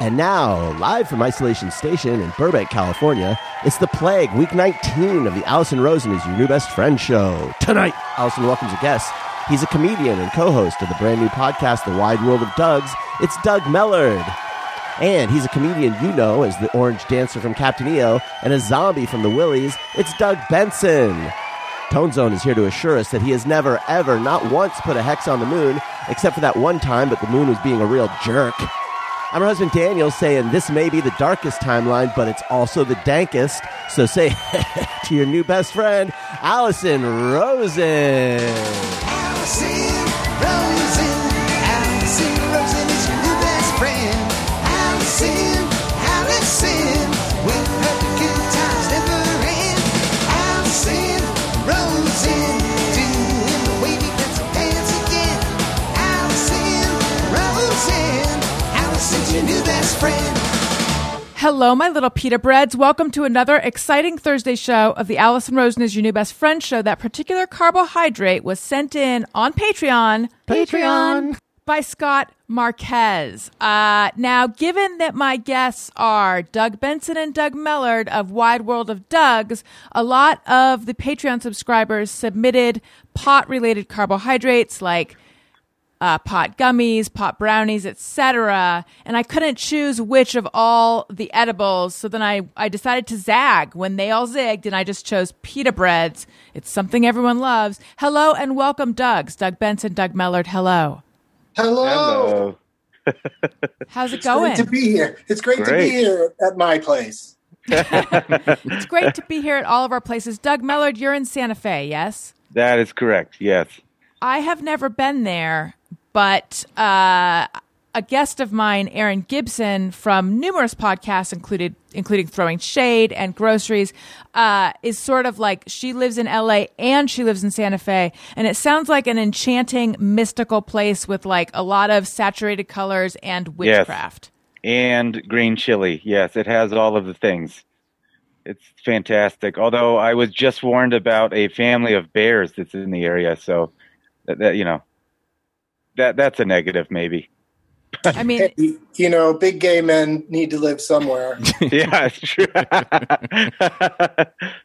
And now, live from Isolation Station in Burbank, California, it's The Plague, week 19 of the Alison Rosen is Your New Best Friend show. Tonight, Alison welcomes a guest. He's a comedian and co host of the brand new podcast, The Wide World of Dougs. It's Doug Mellard. And he's a comedian you know as the orange dancer from Captain EO and a zombie from the Willies. It's Doug Benson. Tone Zone is here to assure us that he has never, ever, not once put a hex on the moon, except for that one time, but the moon was being a real jerk. I'm her husband Daniel saying this may be the darkest timeline, but it's also the dankest. So say to your new best friend, Alison Rosen. Alison Rosen, Hello, my little pita breads. Welcome to another exciting Thursday show of the Alison Rosen is Your New Best Friend show. That particular carbohydrate was sent in on Patreon. Patreon. By Scott Marquez. Uh, now, given that my guests are Doug Benson and Doug Mellard of Wide World of Dougs, a lot of the Patreon subscribers submitted pot related carbohydrates like uh, pot gummies, pot brownies, etc. And I couldn't choose which of all the edibles. So then I, I decided to zag when they all zigged, and I just chose pita breads. It's something everyone loves. Hello and welcome, Doug's. Doug Benson, Doug Mellard. Hello. Hello. How's it It's going? great to be here. It's great, to be here at my place. it's great to be here at all of our places. Doug Mellard, you're in Santa Fe, yes? That is correct. Yes. I have never been there, but uh, a guest of mine, Erin Gibson, from numerous podcasts, included including Throwing Shade and Groceries, uh, is sort of like she lives in LA and she lives in Santa Fe, and it sounds like an enchanting, mystical place with like a lot of saturated colors and witchcraft. And green chili. Yes, it has all of the things. It's fantastic. Although I was just warned about a family of bears that's in the area, so that, that you know, that that's a negative maybe. I mean, Hey, you know, big gay men need to live somewhere. yeah, it's true.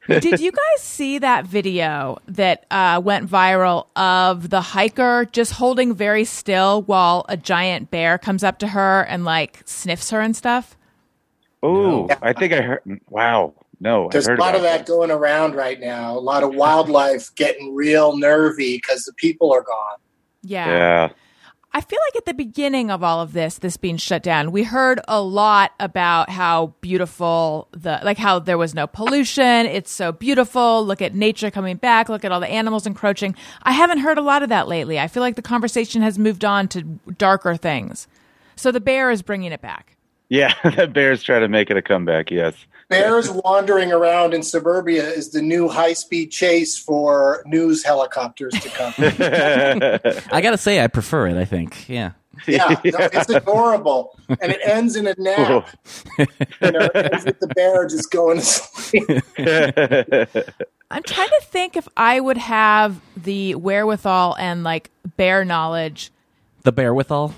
Did you guys see that video that uh, went viral of the hiker just holding very still while a giant bear comes up to her and like sniffs her and stuff? oh, I think I heard. Wow. No, There's a lot of that going around right now. A lot of wildlife getting real nervy because the people are gone. Yeah. Yeah. I feel like at the beginning of all of this, this being shut down, we heard a lot about how beautiful the, like how there was no pollution. It's so beautiful. Look at nature coming back. Look at all the animals encroaching. I haven't heard a lot of that lately. I feel like the conversation has moved on to darker things. So the bear is bringing it back. Yeah, the bears try to make it a comeback. Yes. Bears wandering around in suburbia is the new high speed chase for news helicopters to come. I gotta say, I prefer it. I think, yeah. Yeah, no, it's adorable. And it ends in a nap. Oh. You know, it ends with the bear just going to sleep. I'm trying to think if I would have the wherewithal and like bear knowledge, The bear withal.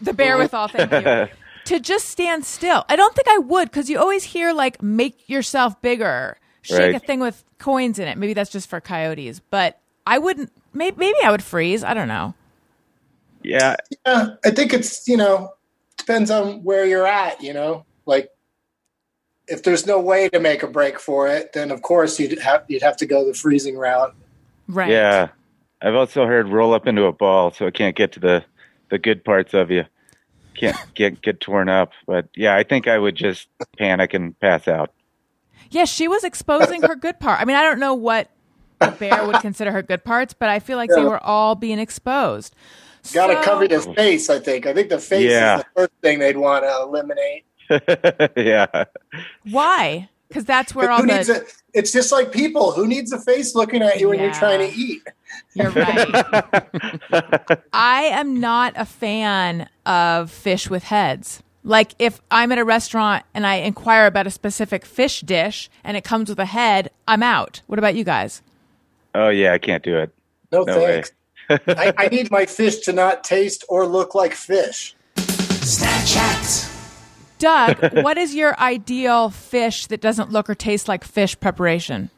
the bear withal, thank you, to just stand still. I don't think I would because you always hear like make yourself bigger, shake Right. a thing with coins in it. Maybe that's just for coyotes, but I wouldn't. Maybe, maybe I would freeze. I don't know. yeah. Yeah, I think it's you know depends on where you're at. You know, like if there's no way to make a break for it, then of course you'd have you'd have to go the freezing route. Right. Yeah. I've also heard roll up into a ball so it can't get to the, the good parts of you. Can't get get torn up. But yeah, I think I would just panic and pass out. Yeah, she was exposing her good part. I mean, I don't know what the bear would consider her good parts, but I feel like they were all being exposed. Got to So- cover your face. I think. I think the face Yeah. is the first thing they'd want to eliminate. yeah. Why? Because that's where all Who needs the a, it's just like people. Who needs a face looking at you when you're trying to eat? you're right. I am not a fan of fish with heads. Like if I'm at a restaurant and I inquire about a specific fish dish and it comes with a head, I'm out. What about you guys? Oh yeah, I can't do it. No, No thanks. I, I need my fish to not taste or look like fish. Snapchat. Doug, what is your ideal fish that doesn't look or taste like fish preparation?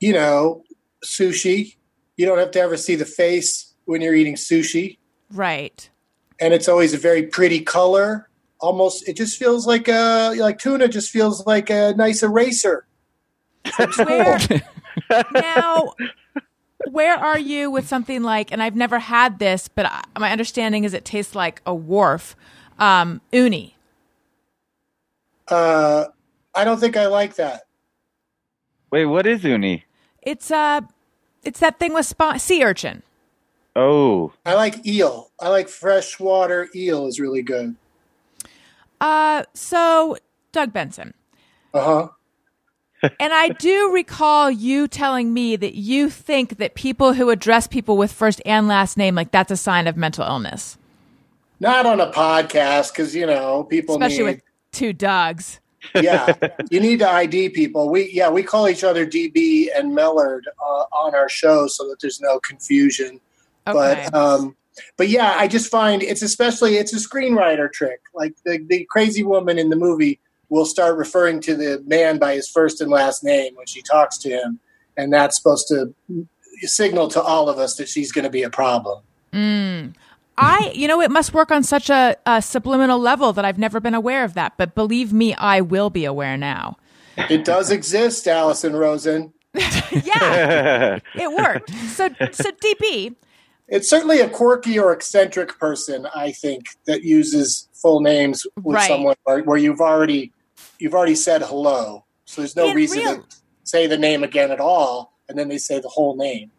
You know, sushi. You don't have to ever see the face when you're eating sushi, Right. and it's always a very pretty color. Almost, it just feels like a like tuna. Just feels like a nice eraser. Where now? Where are you with something like? And I've never had this, but I, my understanding is it tastes like a wharf. Um, uni. Uh, I don't think I like that. Wait, what is uni? It's uh, it's that thing with spa- sea urchin. Oh, I like eel. I like freshwater eel is really good. Uh, so Doug Benson. Uh huh. And I do recall you telling me that you think that people who address people with first and last name, like that's a sign of mental illness, Not on a podcast because you know people especially need. with two dogs. yeah, you need to ID people. We yeah we call each other DB and Mellard uh, on our show so that there's no confusion. Okay. But um, but yeah, I just find it's especially it's a screenwriter trick. Like the the crazy woman in the movie will start referring to the man by his first and last name when she talks to him, and that's supposed to signal to all of us that she's going to be a problem. I, you know, it must work on such a, a subliminal level that I've never been aware of that. But believe me, I will be aware now. It does exist, Alison Rosen. Yeah, it worked. So, so DB, It's certainly a quirky or eccentric person, I think, that uses full names with Right. someone where, where you've already you've already said hello. So there's no In reason real- to say the name again at all, and then they say the whole name.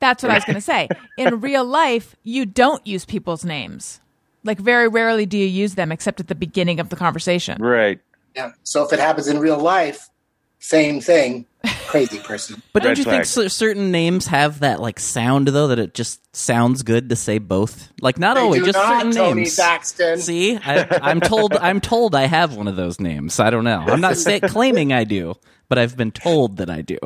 That's what I was going to say. In real life, you don't use people's names. Like very rarely do you use them, except at the beginning of the conversation. right. Yeah. So if it happens in real life, same thing. Crazy person. But don't Red you think flag. cer- certain names have that like sound though that it just sounds good to say both? Like not They always, do just not, certain Tony names. Thaxton. See, I, I'm told I'm told I have one of those names. I don't know. I'm not say, claiming I do, but I've been told that I do.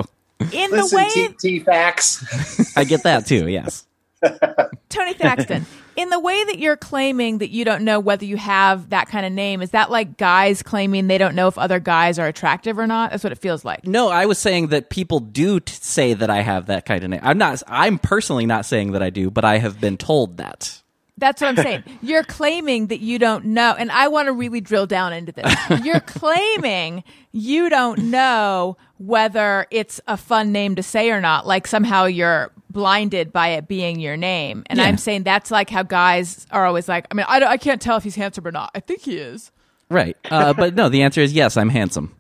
In the way, T, T facts. I get that too. Yes. Tony Thaxton, in the way that you're claiming that you don't know whether you have that kind of name, is that like guys claiming they don't know if other guys are attractive or not? That's what it feels like. No, I was saying that people do t- say that I have that kind of name. I'm not. I'm personally not saying that I do, but I have been told that. That's what I'm saying. You're claiming that you don't know, and I want to really drill down into this. You're claiming you don't know whether it's a fun name to say or not. Like somehow you're blinded by it being your name, and Yeah. I'm saying that's like how guys are always like. I mean, I, I can't tell if he's handsome or not. I think he is. Right. Uh, but no, the answer is yes. I'm handsome.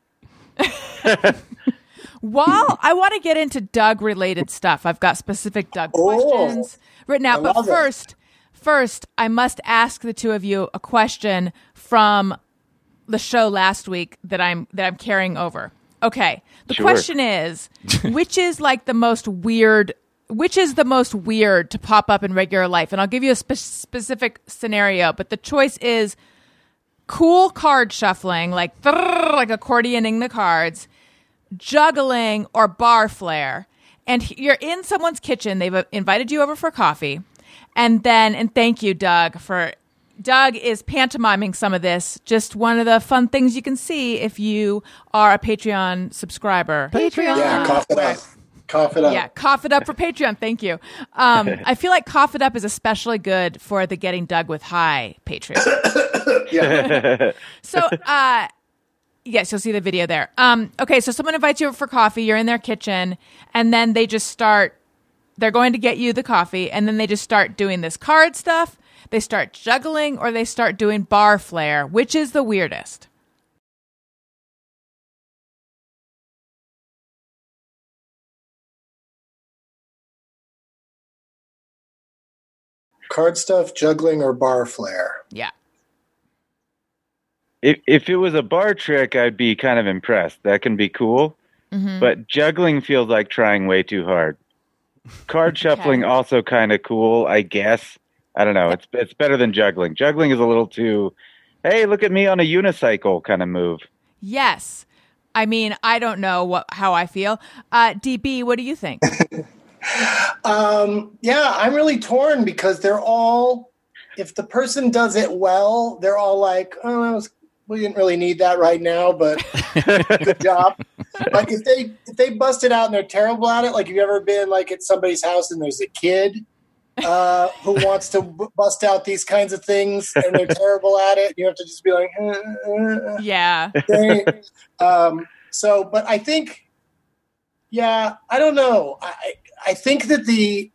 While I want to get into Doug related stuff, I've got specific Doug Oh, questions written out. But first, it. First, I must ask the two of you a question from the show last week that I'm that I'm carrying over. Okay. The Sure. question is, which is like the most weird which is the most weird to pop up in regular life? And I'll give you a spe- specific scenario, but the choice is cool card shuffling, like like accordioning the cards, juggling or bar flair. And you're in someone's kitchen. They've uh, invited you over for coffee. And then, and thank you, Doug, for Doug is pantomiming some of this. Just one of the fun things you can see if you are a Patreon subscriber. Patreon. Yeah, cough it up. Cough it up. Yeah, cough it up for Patreon. Thank you. Um, I feel like cough it up is especially good for the Getting Doug with High Patreon. Yeah. So, uh, yes, you'll see the video there. Um, okay, so someone invites you for coffee. You're in their kitchen, and then they just start. They're going to get you the coffee, and then they just start doing this card stuff. They start juggling, or they start doing bar flair. Which is the weirdest? Card stuff, juggling, or bar flair. Yeah. If if it was a bar trick, I'd be kind of impressed. That can be cool. Mm-hmm. But juggling feels like trying way too hard. Card shuffling also kind of cool, I guess. I don't know. It's it's better than juggling. Juggling is a little too, hey, look at me on a unicycle kind of move. Yes. I mean, I don't know what how I feel. Uh, DB, what do you think? Um, yeah, I'm really torn because they're all. If the person does it well, they're all like, "Oh, that was we didn't really need that right now, but good job. But if they if they bust it out and they're terrible at it, like have you ever been like at somebody's house and there's a kid uh, who wants to b- bust out these kinds of things and they're terrible at it, you have to just be like, uh, uh, Yeah. okay. um, so, but I think, yeah, I don't know. I I I think that the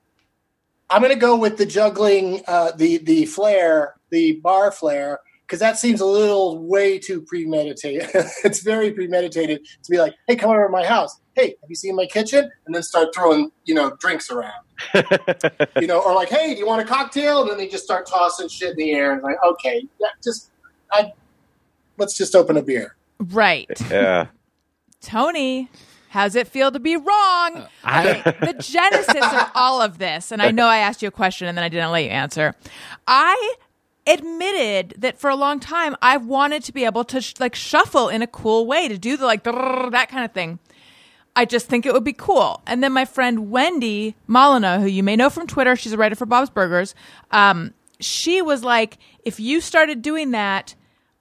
I'm going to go with the juggling, uh, the the flare, the bar flair, because that seems a little way too premeditated. it's very premeditated to be like, "Hey, come over to my house. Hey, have you seen my kitchen?" And then start throwing, you know, drinks around. you know, or like, "Hey, do you want a cocktail?" And then they just start tossing shit in the air. And like, okay, yeah, just I, let's just open a beer. Right. yeah. Tony, how's it feel to be wrong? Uh, I- Okay, the genesis of all of this, and I know I asked you a question and then I didn't let you answer. I admitted that for a long time I've wanted to be able to sh- like shuffle in a cool way to do the like that kind of thing. I just think it would be cool. And then my friend Wendy Molyneux, who you may know from Twitter, she's a writer for Bob's Burgers. Um, she was like, if you started doing that,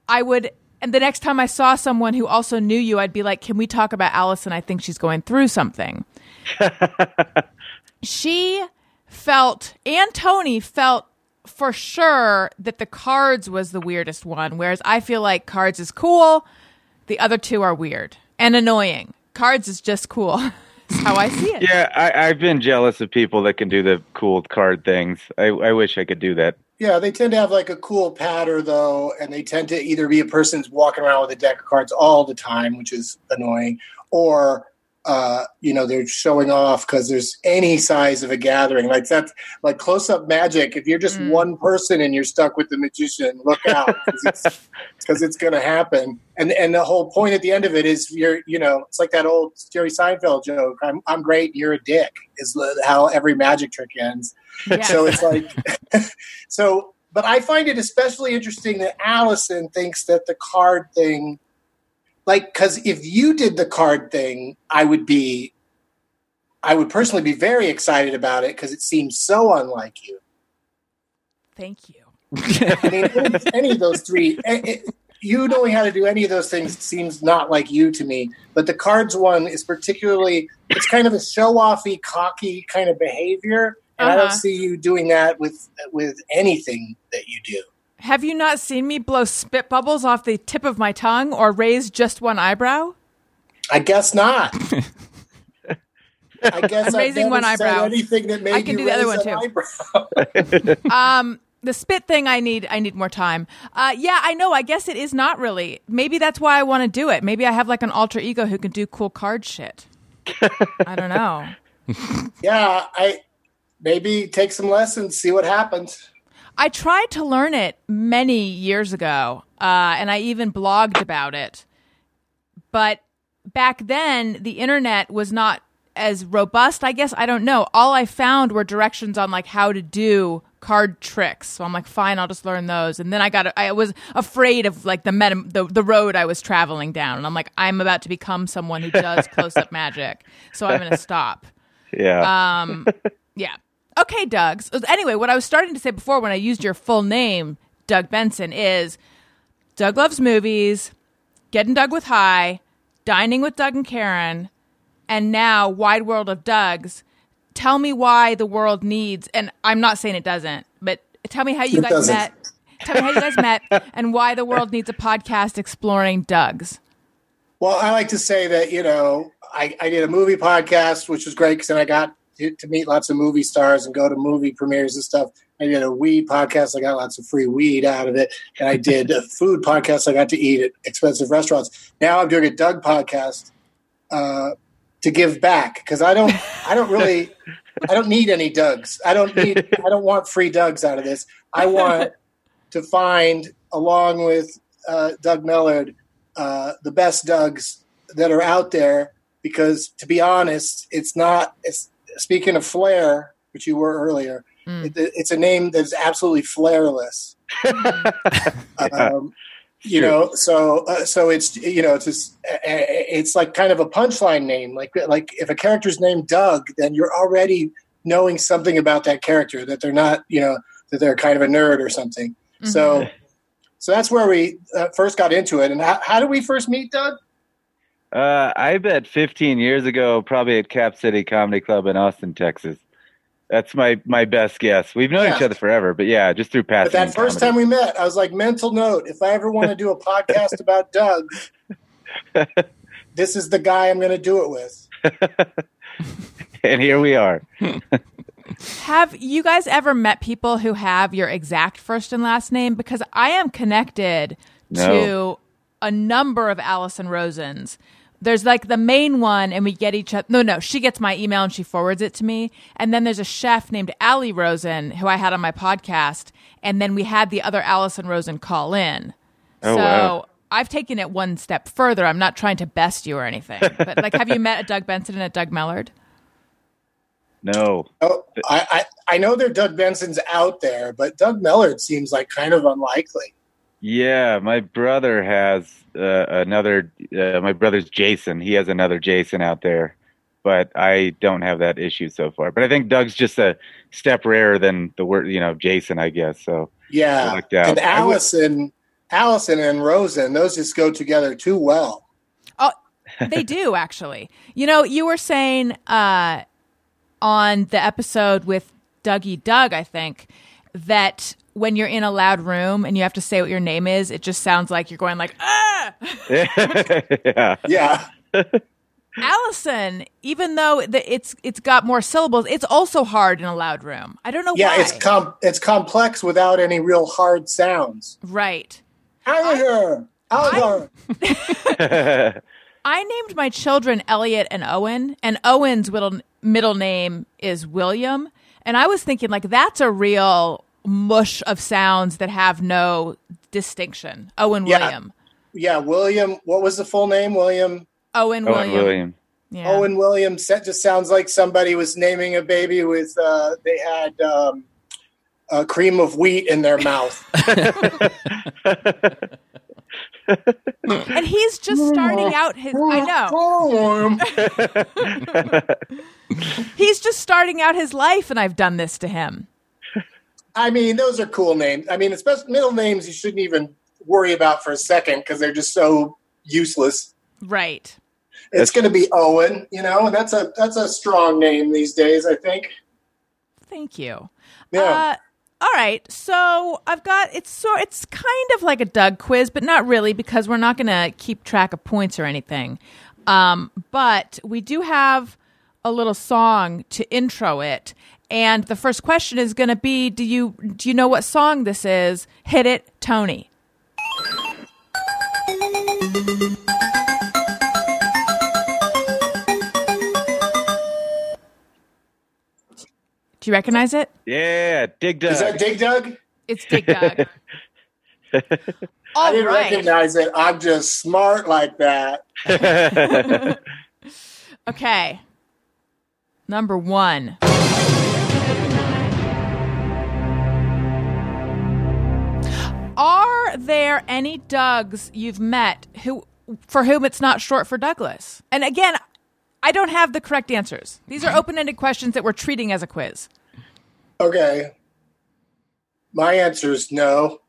I would. And the next time I saw someone who also knew you, I'd be like, can we talk about Alison? I think she's going through something. she felt, and Tony felt for sure that the cards was the weirdest one, whereas I feel like cards is cool. The other two are weird and annoying. Cards is just cool. That's how I see it. Yeah, I, I've been jealous of people that can do the cool card things. I, I wish I could do that. Yeah, they tend to have like a cool patter though, and they tend to either be a person's walking around with a deck of cards all the time, which is annoying, or uh, you know they're showing off because there's any size of a gathering like that's like close up magic. If you're just one person and you're stuck with the magician, look out because it's, it's going to happen. And and the whole point at the end of it is you're you know it's like that old Jerry Seinfeld joke. I'm I'm great, you're a dick. Is how every magic trick ends. Yes. So it's like, so, but I find it especially interesting that Alison thinks that the card thing, like, because if you did the card thing, I would be, I would personally be very excited about it because it seems so unlike you. Thank you. I mean, any, of those three, you knowing how to do any of those things seems not like you to me. But the cards one is particularly, it's kind of a show offy, cocky kind of behavior. And I don't Uh-huh. see you doing that with with anything that you do. Have you not seen me blow spit bubbles off the tip of my tongue or raise just one eyebrow? I guess not. I guess I'm I've raising never one said eyebrow. Anything that made I can you do the other one, too. Um, the spit thing, I need, I need more time. Uh, yeah, I know. I guess it is not really. Maybe that's why I want to do it. Maybe I have like an alter ego who can do cool card shit. I don't know. yeah, I maybe take some lessons, see what happens. I tried to learn it many years ago, uh, and I even blogged about it. But back then, the internet was not as robust. I guess I don't know. All I found were directions on like how to do card tricks. So I'm like, fine, I'll just learn those. And then I got, I was afraid of like the meta, the, the road I was traveling down, and I'm like, I'm about to become someone who does close up magic, so I'm going to stop. Yeah. Um, yeah. Okay, Doug. So anyway, what I was starting to say before when I used your full name, Doug Benson, is Doug loves movies, getting Doug with High, dining with Doug and Karen, and now Wide World of Dougs. Tell me why the world needs, and I'm not saying it doesn't, but tell me how you It guys doesn't. met. Tell me how you guys met, and why the world needs a podcast exploring Doug's. Well, I like to say that you know I, I did a movie podcast, which was great because then I got to, to meet lots of movie stars and go to movie premieres and stuff. I did a weed podcast. I got lots of free weed out of it, and I did a food podcast. I got to eat at expensive restaurants. Now I'm doing a Doug podcast uh, to give back because I don't I don't really I don't need any Dougs. I don't need I don't want free Dougs out of this. I want to find along with uh, Doug Mellard uh, the best Dougs that are out there because to be honest, it's not. It's speaking of flair, which you were earlier. It, it's a name that's absolutely flairless. um, you True. know, so uh, so it's you know it's just, uh, it's like kind of a punchline name. Like like if a character's named Doug, then you're already knowing something about that character that they're not you know that they're kind of a nerd or something. So So that's where we uh, first got into it. And how, how did we first meet, Doug? Uh, I bet 15 years ago, probably at Cap City Comedy Club in Austin, Texas. That's my my best guess. We've known Yeah. each other forever, but yeah, just through But that first time we met, I was like, mental note: if I ever want to do a podcast about Doug, this is the guy I'm going to do it with. and here we are. Have you guys ever met people who have your exact first and last name? Because I am connected No. to a number of Allison Rosens. There's like the main one, and we get each other. No, no, she gets my email and she forwards it to me. And then there's a chef named Allie Rosen who I had on my podcast. And then we had the other Allison Rosen call in. Oh, so wow. I've taken it one step further. I'm not trying to best you or anything. But like, have you met a Doug Benson and a Doug Mellard? No. Oh, I, I I know there Doug Bensons out there, but Doug Mellard seems like kind of unlikely. Yeah, my brother has uh, another. Uh, my brother's Jason. He has another Jason out there, but I don't have that issue so far. But I think Doug's just a step rarer than the word, you know, Jason. I guess so. Yeah, I lucked out. and I would- Alison, Alison and Rosen, those just go together too well. Oh, they do actually. You know, you were saying uh, on the episode with Dougie Doug, I think, that when you're in a loud room and you have to say what your name is, it just sounds like you're going like, ah. yeah. Yeah, Alison, even though the, it's it's got more syllables, it's also hard in a loud room. I don't know yeah, why. it's com- it's complex without any real hard sounds. right. Out here, out. I named my children Elliot and Owen, and Owen's middle middle name is William. And I was thinking, like, that's a real mush of sounds that have no distinction. Owen Yeah. William. Yeah, William. What was the full name? William. Owen Owen William. William. Yeah. Owen Williams. That just sounds like somebody was naming a baby with. Uh, they had um, a cream of wheat in their mouth. And he's just starting out his. I know. He's just starting out his life, and I've done this to him. I mean, those are cool names. I mean, especially middle names you shouldn't even worry about for a second because they're just so useless. Right. It's going to be Owen, you know, and that's a that's a strong name these days. I think. Thank you. Yeah. Uh, all right. So I've got it's so it's kind of like a Doug quiz, but not really because we're not going to keep track of points or anything. Um, but we do have a little song to intro it, and the first question is going to be: Do you do you know what song this is? Hit it, Tony. Do you recognize it? yeah, Dig Dug. Is that Dig Dug? It's Dig Dug. I didn't right. recognize it. I'm just smart like that. Okay. Number one. Are there any Dougs you've met who for whom it's not short for Douglas? And again, I don't have the correct answers. These are open-ended questions that we're treating as a quiz. Okay. My answer is no.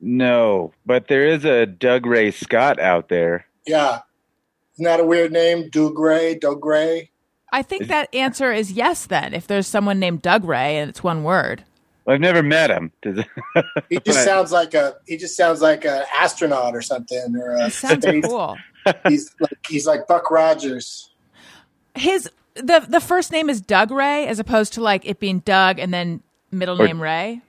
no, but there is a Dougray Scott out there. Yeah. Isn't that a weird name? Dougray, Doug Ray? I think that answer is yes then if there's someone named Doug Ray and it's one word. Well, I've never met him. Does- He just sounds like a he just sounds like an astronaut or something or a It sounds space- cool. He's like he's like Buck Rogers. his the the first name is Doug Ray as opposed to like it being Doug and then middle Or- name Ray.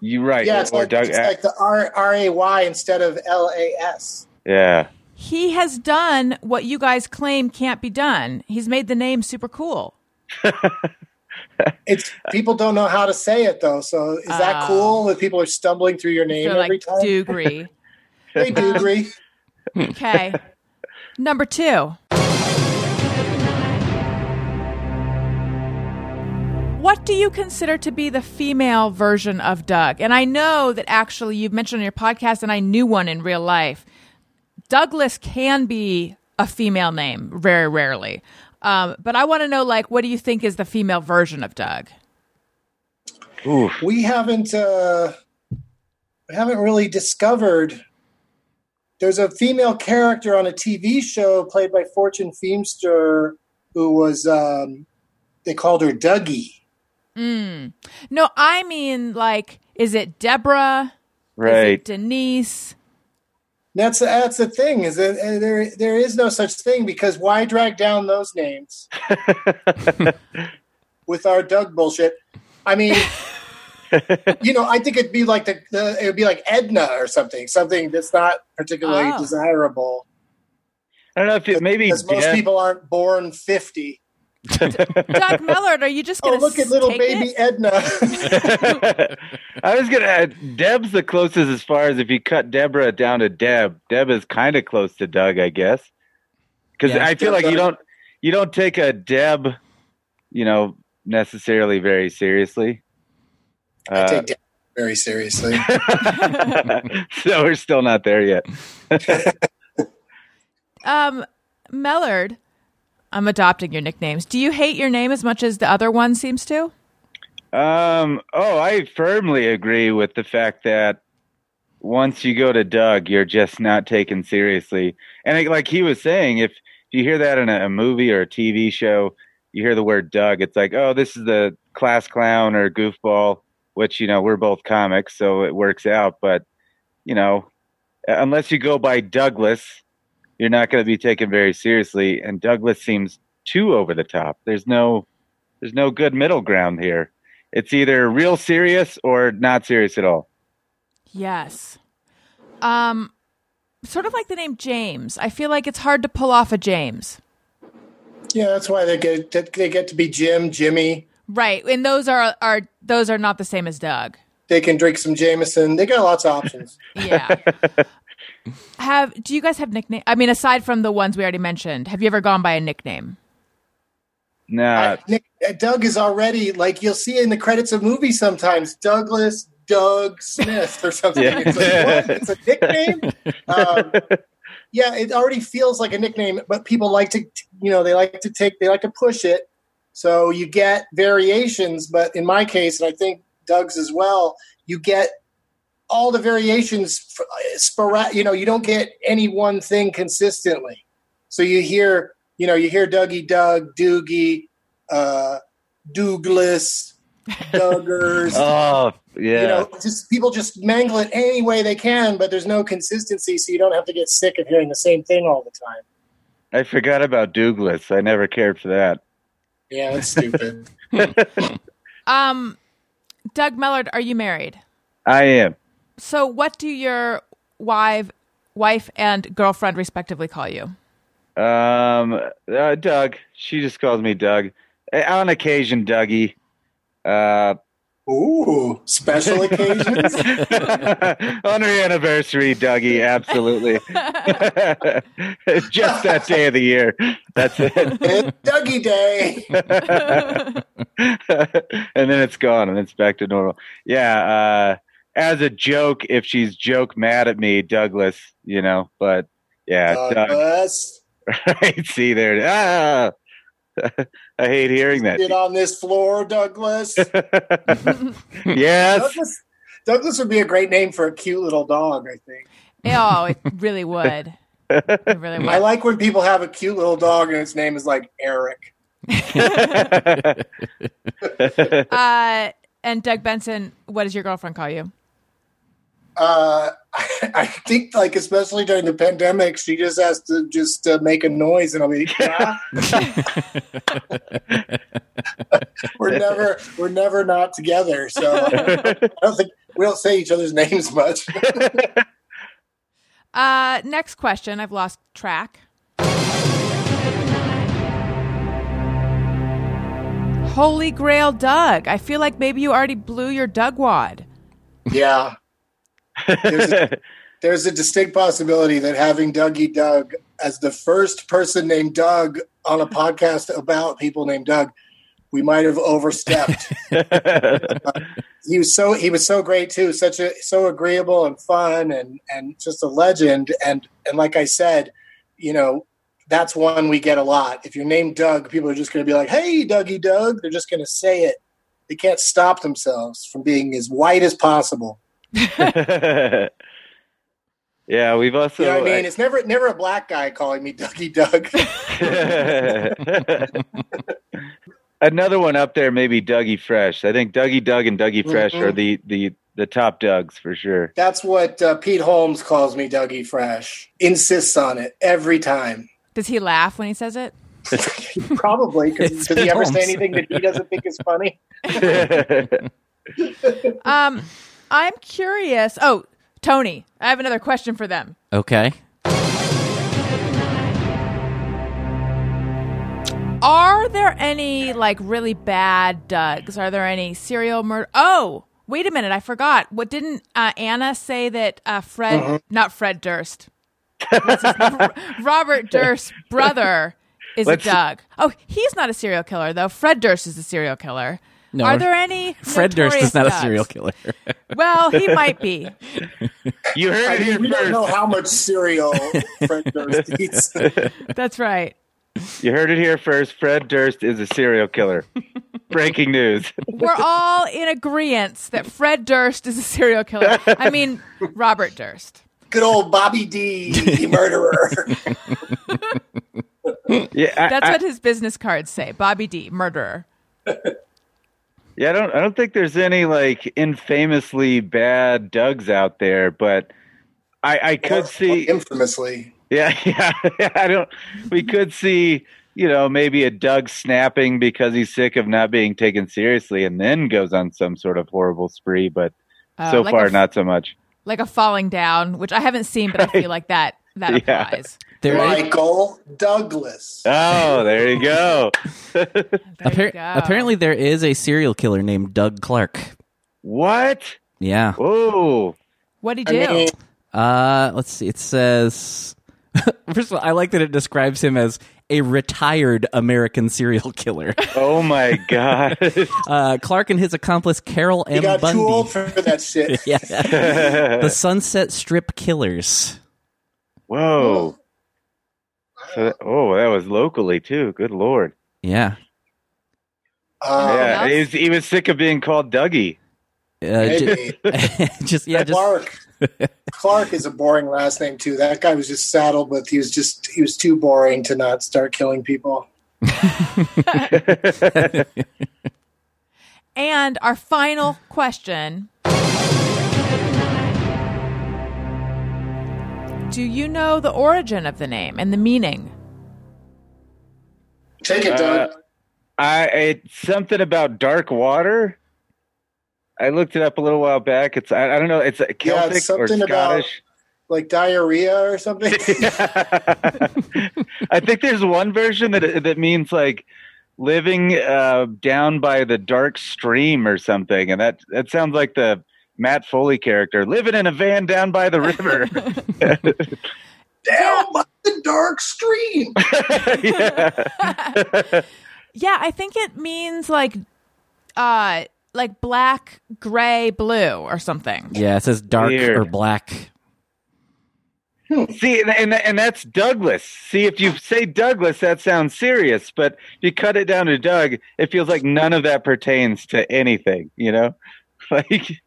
you right? Yeah, it's or like Doug. it's like the R R A Y instead of L A S. yeah. He has done what you guys claim can't be done. He's made the name super cool. It's people don't know how to say it though. So is that Oh. cool that people are stumbling through your name They're every like time? Dugry. Hey, Dougry. Okay. Number two. What do you consider to be the female version of Doug? And I know that actually you've mentioned on your podcast, and I knew one in real life. Douglas can be a female name, very rarely. Um, but I want to know, like, what do you think is the female version of Doug? Oof. We haven't uh we haven't really discovered. There's a female character on a TV show played by Fortune Feimster who was um, they called her Dougie. Mm. No, I mean like, is it Deborah? Is Right. it Denise? That's that's the thing is that uh, there there is no such thing because why drag down those names with our Doug bullshit? I mean, you know, I think it'd be like the, the it would be like Edna or something, something that's not particularly Oh. desirable. I don't know if it, maybe because most Deb- people aren't born fifty. Doug Mellard, are you just Oh, going to look at little baby it? Edna. I was gonna add Deb's the closest as far as if you cut Deborah down to Deb. Deb is kind of close to Doug, I guess, because Yeah. I feel like you don't you don't take a Deb, you know, necessarily very seriously. I Uh, take Deb very seriously. so we're still not there yet. Um, Mellard, I'm adopting your nicknames. Do you hate your name as much as the other one seems to? Um, oh, I firmly agree with the fact that once you go to Doug, you're just not taken seriously. And like- like he was saying, if you hear that in a, a movie or a TV show, you hear the word Doug, it's like, oh, this is the class clown or goofball, which, you know, we're both comics, so it works out. But, you know, unless you go by Douglas, you're not going to be taken very seriously. And Douglas seems too over the top. There's no, there's no good middle ground here. It's either real serious or not serious at all. Yes. Um, sort of like the name James. I feel like it's hard to pull off a James. yeah, that's why they get they get to be Jim, Jimmy. Right, and those are are those are not the same as Doug. They can drink some Jameson. They got lots of options. Yeah. Have do you guys have nickname? I mean, aside from the ones we already mentioned, have you ever gone by a nickname? Nah, Nick, uh, Doug is already like you'll see in the credits of movies sometimes Douglas Doug Smith or something. Yeah. It's like what? It's a nickname. Um, yeah, it already feels like a nickname, but people like to, you know, they like to take, they like to push it. So you get variations, but in my case, and I think Doug's as well, you get all the variations. f- Spora- you know, you don't get any one thing consistently. So you hear, you know, you hear Dougie Doug, Doogie, uh, Douglas, Duggars. oh yeah, You know, just people just mangle it any way they can, but there's no consistency, so you don't have to get sick of hearing the same thing all the time. I forgot about Douglas. I never cared for that. Yeah, that's stupid. Um, Doug Mellard, are you married? I am. So, what do your wife, wife and girlfriend respectively call you? Um, uh, Doug. She just calls me Doug. On occasion, Dougie. Uh, Ooh, special occasions. on her anniversary, Dougie. Absolutely. just that day of the year. That's it. it's Dougie Day. and then it's gone and it's back to normal. Yeah, uh as a joke, if she's joke mad at me, Douglas, you know, but yeah, Doug, Douglas, right, see there. Ah, I hate hearing that. get on this floor, Douglas. yes. Douglas. Douglas would be a great name for a cute little dog. I think. Oh, it really would. It really would. I like when people have a cute little dog and its name is like Eric. Uh, and Doug Benson, what does your girlfriend call you? Uh, I think like especially during the pandemic, she just has to just uh, make a noise and I'll be. "Yeah." we're never we're never not together, so I don't think we don't say each other's names much. Uh, next question. I've lost track. Holy Grail Doug. I feel like maybe you already blew your Doug wad. yeah, there's a, there's a distinct possibility that having Dougie Doug as the first person named Doug on a podcast about people named Doug, we might have overstepped. he was so he was so great too such a so agreeable and fun and and just a legend. And and like i said you know that's one we get a lot. If you're named doug people are just going to be like hey dougie doug. They're just going to say it. They can't stop themselves from being as white as possible yeah, we've also. You know what I mean? It's never never a black guy calling me Dougie Doug. Another one up there, maybe Dougie Fresh. I think Dougie Doug and Dougie Fresh Mhm. are the the the top Dougs for sure. That's what uh, Pete Holmes calls me, Dougie Fresh. Insists on it every time. Does he laugh when he says it? Probably because It's does he ever Holmes. say anything that he doesn't think is funny? Um, I'm curious. Oh, Tony, I have another question for them. Okay. Are there any like really bad Dougs? Are there any serial murder? Oh, wait a minute, I forgot. What didn't uh, Anna say that uh, Fred, Uh-huh. not Fred Durst, What's his name? Robert Durst's brother is Let's- a Doug? Oh, he's not a serial killer though. Fred Durst is a serial killer. No, Are there any? Fred Durst is not a serial killer. Well, he might be. you heard I it mean, here we don't know first. how much cereal Fred Durst eats. That's right. You heard it here first. Fred Durst is a serial killer. Breaking news. We're all in agreement that Fred Durst is a serial killer. I mean, Robert Durst. Good old Bobby D, the murderer. Yeah, I, That's I- what his business cards say. Bobby D, murderer. Yeah, I don't. I don't think there's any like infamously bad Dougs out there, but I, I could see. infamously. Yeah, yeah. I don't. We could see, you know, maybe a Doug snapping because he's sick of not being taken seriously, and then goes on some sort of horrible spree. But Uh, so like far, a, not so much. like a falling down, which I haven't seen, but I feel like that that Yeah. applies. There, Michael Douglas. Oh, there you go. There you go. apparently, there is a serial killer named Doug Clark. What? Yeah. Whoa. What'd he I do? mean, Uh, let's see. It says. First of all, I like that it describes him as a retired American serial killer. Oh my God. Uh, Clark and his accomplice Carol he M. got Bundy. too old for that shit. yeah. the Sunset Strip Killers. Whoa. So, oh, that was locally too. Good lord. Yeah. Um, yeah, he was, he was sick of being called Dougie. Uh, ju- maybe. just yeah, just Clark. Clark is a boring last name too. That guy was just saddled with. He was just. He was too boring to not start killing people. And our final question. Do you know the origin of the name and the meaning? Take it, Doug. Uh, I it's something about dark water. I looked it up a little while back. It's I, I don't know. It's uh, Celtic or something about- Scottish. like diarrhea or something. I think there's one version that that means like living uh, down by the dark stream or something, and that that sounds like the Matt Foley character living in a van down by the river. Down by the dark stream. yeah. Yeah, I think it means like uh like black, gray, blue or something. yeah. It says dark Weird. or black. See, and, and and that's Douglas. See, if you say Douglas, that sounds serious, but if you cut it down to Doug, it feels like none of that pertains to anything. You know, like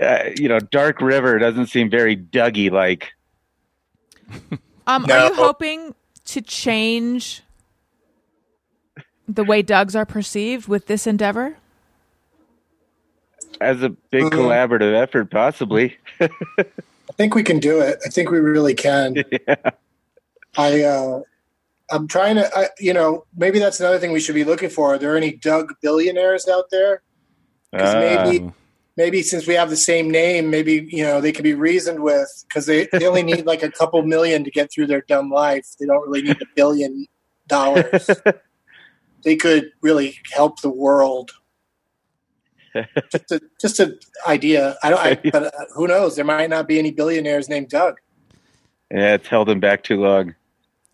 uh, you know, Dark River doesn't seem very Dougie like. Um are you hoping to change the way Dougs are perceived with this endeavor? As a big Mhm. collaborative effort, possibly. I think we can do it. I think we really can. I uh, I'm trying to. I, you know, maybe that's another thing we should be looking for. Are there any Doug billionaires out there? 'Cause Uh, maybe maybe since we have the same name, maybe you know they can be reasoned with because they, they only need like a couple million to get through their dumb life. They don't really need a billion dollars. they could really help the world. Just a just an idea. I don't. I, but uh, who knows? There might not be any billionaires named Doug. yeah, it's held him back too long.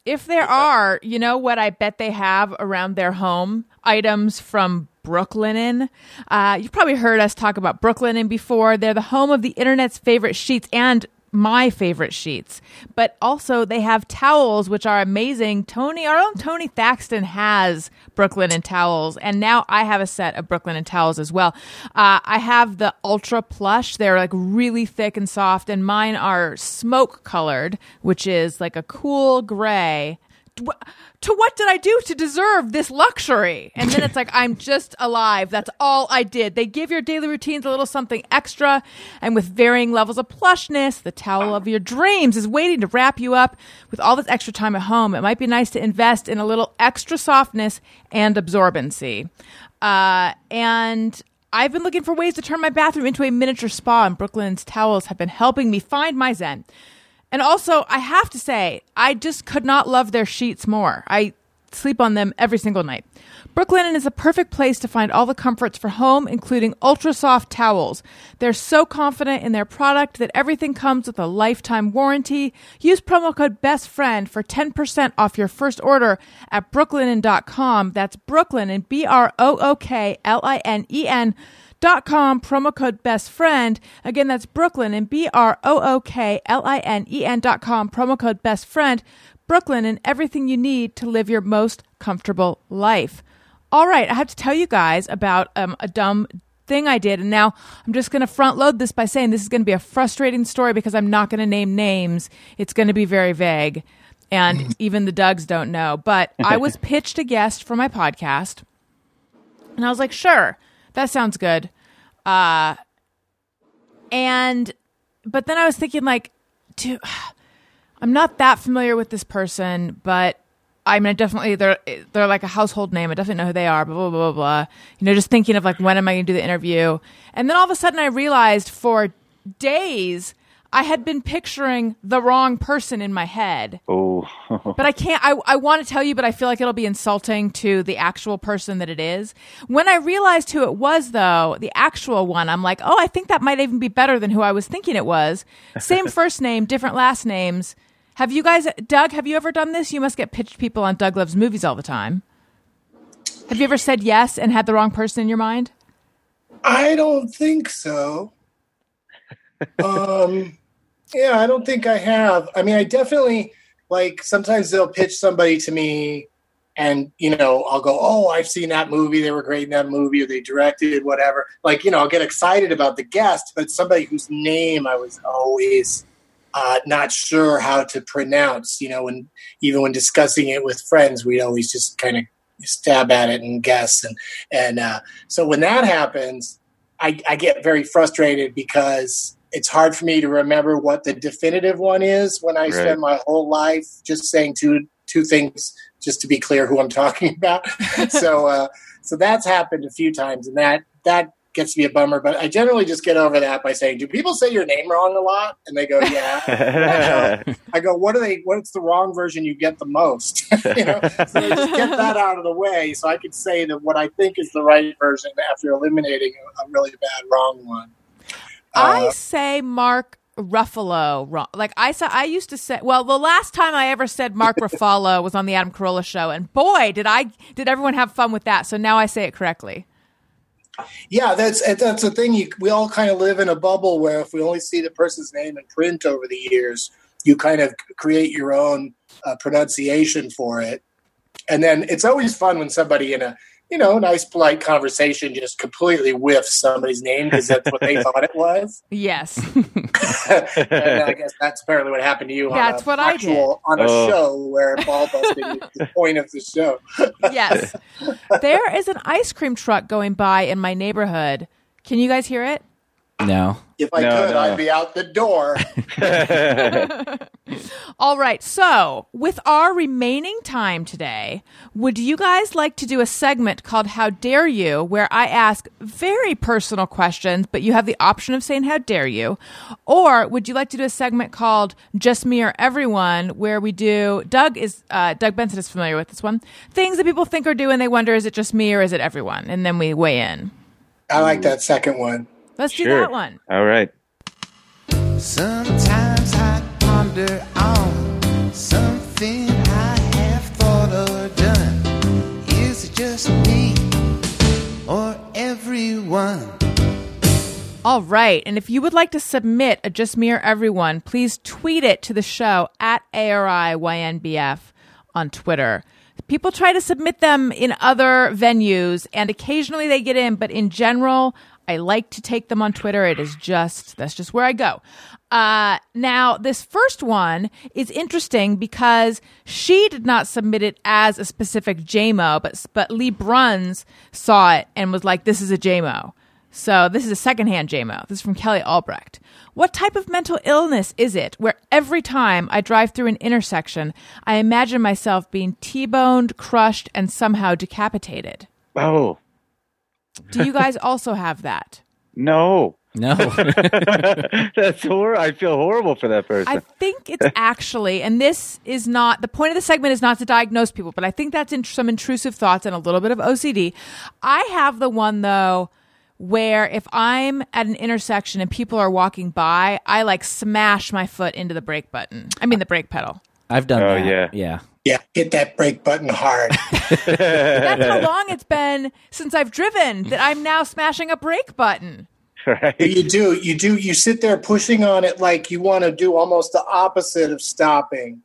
If there are, you know what I bet they have around their home? Items from Brooklinen. Uh, you've probably heard us talk about Brooklinen before. They're the home of the internet's favorite sheets and my favorite sheets. But also, they have towels, which are amazing. Tony, our own Tony Thaxton has Brooklinen towels, and now I have a set of Brooklinen towels as well. Uh, I have the Ultra Plush. They're like really thick and soft, and mine are smoke colored, which is like a cool gray. To what did I do to deserve this luxury? And then it's like, I'm just alive. That's all I did. They give your daily routines a little something extra, and with varying levels of plushness, the towel of your dreams is waiting to wrap you up with all this extra time at home. It might be nice to invest in a little extra softness and absorbency. Uh, and I've been looking for ways to turn my bathroom into a miniature spa, and Brooklinen's towels have been helping me find my zen. And also, I have to say, I just could not love their sheets more. I sleep on them every single night. Brooklinen is a perfect place to find all the comforts for home, including ultra soft towels. They're so confident in their product that everything comes with a lifetime warranty. Use promo code BESTFRIEND for 10% off your first order at brooklinen.com. That's Brooklinen, B R O O K L I N E N dot com promo code best friend. Again that's Brooklinen b-r-o-o-k-l-i-n-e-n dot com promo code best friend. Brooklinen everything you need to live your most comfortable life. All right i have to tell you guys about um, a dumb thing i did and now i'm just going to front load this by saying this is going to be a frustrating story because i'm not going to name names. It's going to be very vague and even the dougs don't know but i was pitched a guest for my podcast and I was like, sure, that sounds good. Uh, and, but then I was thinking, like, to, I'm not that familiar with this person, but I mean, I definitely, they're, they're like a household name. I definitely know who they are, blah, blah, blah, blah, blah. You know, just thinking of like, when am I going to do the interview? And then all of a sudden I realized for days, I had been picturing the wrong person in my head Oh, but I can't. I, I want to tell you, but I feel like it'll be insulting to the actual person that it is. When I realized who it was, though, the actual one, I'm like, oh, I think that might even be better than who I was thinking it was. Same first name, different last names. Have you guys, Doug? Have you ever done this? You must get pitched people on Doug Loves Movies all the time. Have you ever said yes and had the wrong person in your mind? I don't think so. um, yeah, I don't think I have. I mean, I definitely like sometimes they'll pitch somebody to me, and you know, I'll go, "Oh, I've seen that movie. They were great in that movie, or they directed whatever." Like, you know, I'll get excited about the guest, but somebody whose name I was always uh, not sure how to pronounce. You know, and even when discussing it with friends, we'd always just kind of stab at it and guess, and and uh, so when that happens, I, I get very frustrated because it's hard for me to remember what the definitive one is when I Right. spend my whole life just saying two two things just to be clear who I'm talking about. so uh, so that's happened a few times, and that that gets me a bummer. But I generally just get over that by saying, "Do people say your name wrong a lot?" And they go, "Yeah." I go, "What are they? What's the wrong version you get the most?" you know, so I just get that out of the way, so I can say that what I think is the right version after eliminating a, a really bad wrong one. I Uh, say Mark Ruffalo wrong. Like I saw, I used to say. Well, the last time I ever said Mark Ruffalo was on the Adam Carolla show, and boy, did I did everyone have fun with that. So now I say it correctly. Yeah, that's that's the thing. You, we all kind of live in a bubble where if we only see the person's name in print over the years, you kind of create your own uh, pronunciation for it. And then it's always fun when somebody in a you know a nice polite conversation just completely whiffs somebody's name because that's what they thought it was. Yes. and I guess that's apparently what happened to you. That's on a what I actual, on a Oh. show where ball busting is the point of the show. yes. There is an ice cream truck going by in my neighborhood. Can you guys hear it? No. If I No, could, no. I'd be out the door. All right. So, with our remaining time today, would you guys like to do a segment called How Dare You, where I ask very personal questions, but you have the option of saying How Dare You? Or would you like to do a segment called Just Me or Everyone, where we do, Doug is, uh, Doug Benson is familiar with this one, things that people think or do and they wonder, is it just me or is it everyone? And then we weigh in. I like that second one. Let's do that one. All right. Sometimes I ponder on something I have thought or done. Is it just me or everyone? All right. And if you would like to submit a Just Me or Everyone, please tweet it to the show at ARIYNBF on Twitter. People try to submit them in other venues and occasionally they get in, but in general, I like to take them on Twitter. It is just, that's just where I go. Uh, now, this first one is interesting because she did not submit it as a specific JMO, but, but Lee Bruns saw it and was like, this is a JMO. So this is a secondhand JMO. This is from Kelly Albrecht. What type of mental illness is it where every time I drive through an intersection, I imagine myself being T-boned, crushed, and somehow decapitated? Oh Do you guys also have that? no, No. that's hor. I feel horrible for that person. I think it's actually, and this is not the point of the segment is not to diagnose people, but I think that's in some intrusive thoughts and a little bit of OCD. I have the one though where if I'm at an intersection and people are walking by, I like smash my foot into the brake button. I mean the brake pedal. I've done Oh, that. yeah. Yeah. Yeah, hit that brake button hard. That's how long it's been since I've driven that I'm now smashing a brake button. right? you do, you do, you sit there pushing on it like you want to do almost the opposite of stopping.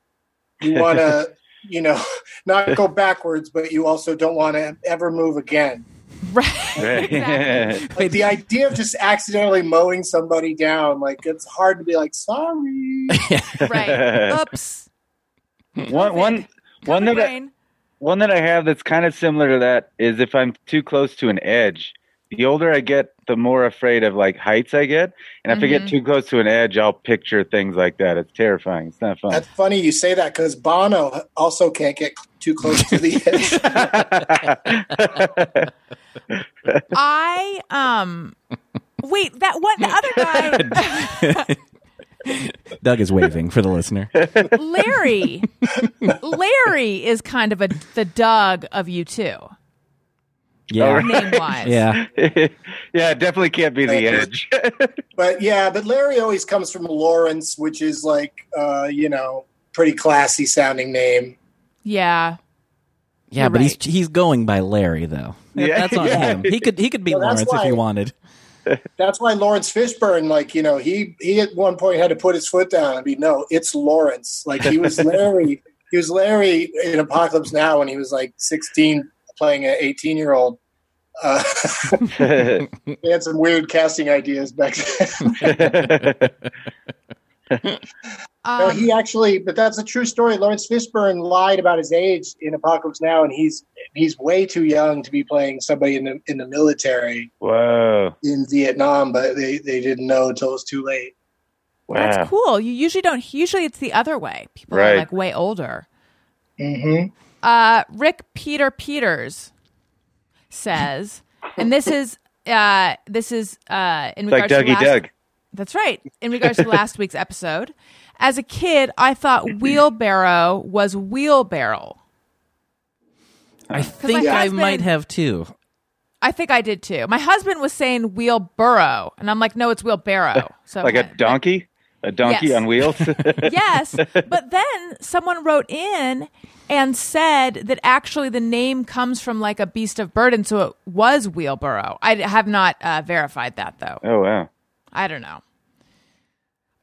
You want to, you know, not go backwards, but you also don't want to ever move again. Right. Right. exactly. Like the idea of just accidentally mowing somebody down, like it's hard to be like, sorry. right. Oops. One one one that I, one that I have that's kind of similar to that is if I'm too close to an edge. The older I get, the more afraid of like heights I get, and if I get too close to an edge, I'll picture things like that. It's terrifying. It's not fun. That's funny you say that because Bono also can't get too close to the edge. I um wait, that one the other guy Doug is waving for the listener. Larry. Larry is kind of a the Doug of U2. Yeah. Name wise. Yeah. yeah, definitely can't be the Thank edge. but yeah, but Larry always comes from Lawrence, which is like, uh, you know, pretty classy sounding name. Yeah. Yeah, You're but right. he's he's going by Larry though. Yeah, That's on yeah. him. He could he could be Well, that's Lawrence if he wanted. That's why Laurence Fishburne, like, you know, he he at one point had to put his foot down and be, no, it's Lawrence. Like he was Larry. he was Larry in Apocalypse Now when he was like 16 playing an 18 year old. Uh, they had some weird casting ideas back then. no, Um, he actually, but that's a true story. Laurence Fishburne lied about his age in Apocalypse Now, and he's he's way too young to be playing somebody in the in the military Whoa. in Vietnam, but they, they didn't know until it was too late. Wow. that's cool. You usually don't usually it's the other way. People are like way older. Mm-hmm. Uh, Rick Peter Peters says, and this is uh, this is uh, in It's like regards to last, Doug. That's right. In regards to last week's episode, as a kid, I thought wheelbarrow was wheelbarrow. I think my I might have too. I think I did too. My husband was saying wheelbarrow, and I'm like, no, it's wheelbarrow. So Like a donkey? A donkey Yes. on wheels? yes, but then someone wrote in and said that actually the name comes from like a beast of burden, so it was wheelbarrow. I have not uh, verified that though. oh, wow. I don't know.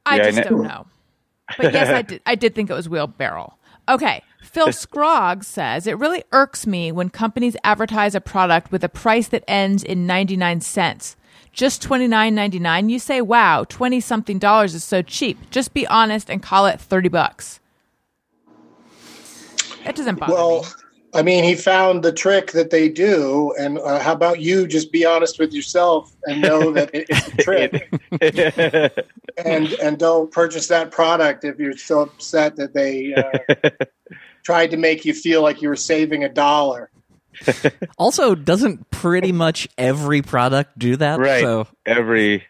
I Yeah, I just don't know. But yes, I did. I did think it was wheelbarrow. Okay. Phil Scroggs says it really irks me when companies advertise a product with a price that ends in ninety nine cents. Just twenty nine ninety nine. You say, "Wow, twenty something dollars is so cheap." Just be honest and call it thirty bucks. That doesn't bother Well, me. I mean, he found the trick that they do, and uh, how about you just be honest with yourself and know that it- it's a trick, and and don't purchase that product if you're so upset that they uh, tried to make you feel like you were saving a dollar. Also, doesn't pretty much every product do that? right. So Every.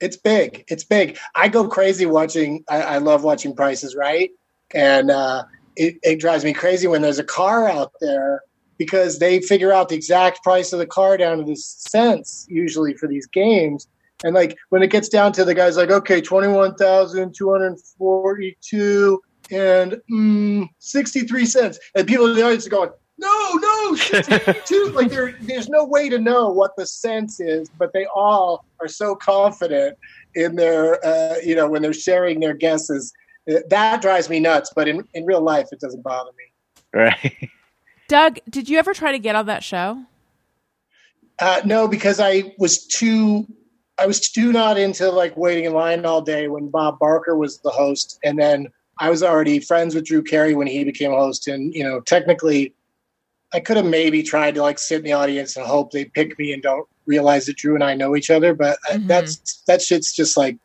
It's big. It's big. I go crazy watching. I, I love watching Prices Right, and uh, it, it drives me crazy when there's a car out there because they figure out the exact price of the car down to the cents usually for these games. And like when it gets down to the guys like, okay, twenty one thousand two hundred forty two and mm, sixty three cents, and people in the audience are going, no, no, too. Like there, there's no way to know what the sense is, but they all are so confident in their, uh, you know, when they're sharing their guesses. Uh, That drives me nuts, but in, in real life, it doesn't bother me. Right. Doug, did you ever try to get on that show? Uh, no, because I was too, I was too not into like waiting in line all day when Bob Barker was the host, and then I was already friends with Drew Carey when he became host, and you know, technically, I could have maybe tried to like sit in the audience and hope they pick me and don't realize that Drew and I know each other, but I- Mhm. that's that shit's just like,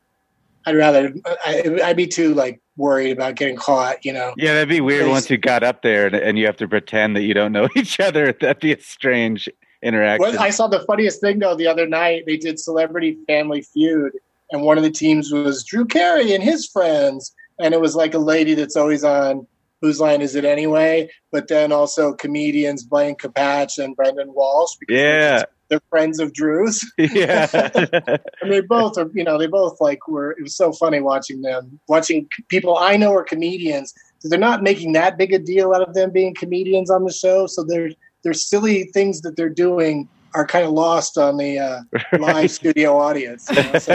I'd rather, I, I'd be too like worried about getting caught, you know. Yeah, that'd be weird once you got up there and, and you have to pretend that you don't know each other. That'd be a strange interaction. Well, I saw the funniest thing though the other night. They did Celebrity Family Feud, and one of the teams was Drew Carey and his friends, and it was like a lady that's always on Whose Line Is It Anyway? But then also comedians Blaine Capatch and Brendan Walsh. Because they're, yeah, just- they're friends of Drew's, yeah. and they both are. You know, they both like were. It was so funny watching them, watching people I know are comedians. So they're not making that big a deal out of them being comedians on the show. So they're their silly things that they're doing are kind of lost on the uh, live studio audience. You know? so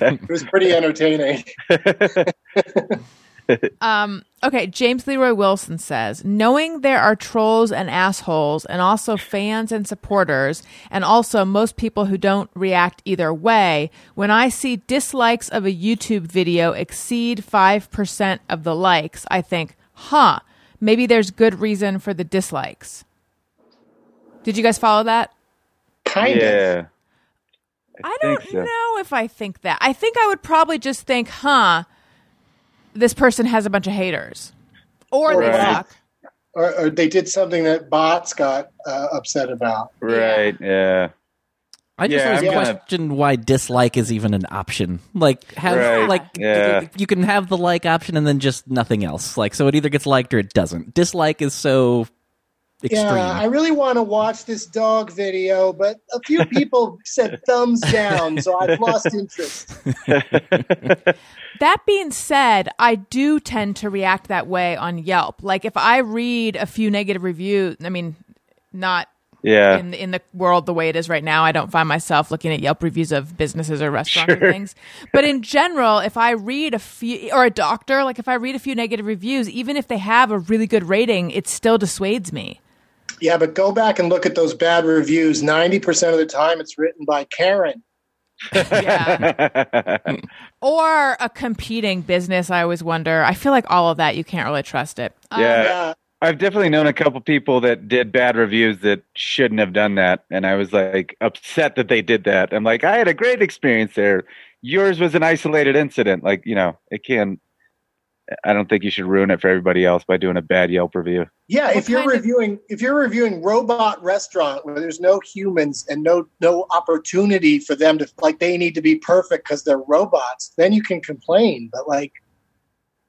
it was pretty entertaining. Um, okay, James Leroy Wilson says, knowing there are trolls and assholes and also fans and supporters and also most people who don't react either way, when I see dislikes of a YouTube video exceed 5% of the likes, I think, huh, maybe there's good reason for the dislikes. Did you guys follow that? Kind of. yeah. I think don't so. know if I think that. I think I would probably just think, huh, this person has a bunch of haters. Or they Right. suck. Or, or they did something that bots got uh, upset about. Right. Yeah. I just Yeah, always I'm gonna- question why dislike is even an option. Like have Right, like yeah. you can have the like option and then just nothing else. Like so it either gets liked or it doesn't. Dislike is so extreme. Yeah, I really want to watch this dog video, but a few people said thumbs down, so I've lost interest. That being said, I do tend to react that way on Yelp. Like if I read a few negative reviews, I mean, not Yeah. in in the world the way it is right now. I don't find myself looking at Yelp reviews of businesses or restaurants Sure. and things. But in general, if I read a few or a doctor, like if I read a few negative reviews, even if they have a really good rating, it still dissuades me. Yeah, but go back and look at those bad reviews. 90% of the time, it's written by Karen. Yeah. or a competing business, I always wonder. I feel like all of that you can't really trust it. Um, Yeah. Yeah. I've definitely known a couple people that did bad reviews that shouldn't have done that, and I was like upset that they did that. I'm like, I had a great experience there. Yours was an isolated incident. Like, you know, it can. I don't think you should ruin it for everybody else by doing a bad Yelp review. Yeah, What if you're kind of- reviewing if you're reviewing robot restaurant where there's no humans and no no opportunity for them to like they need to be perfect because they're robots, then you can complain. But like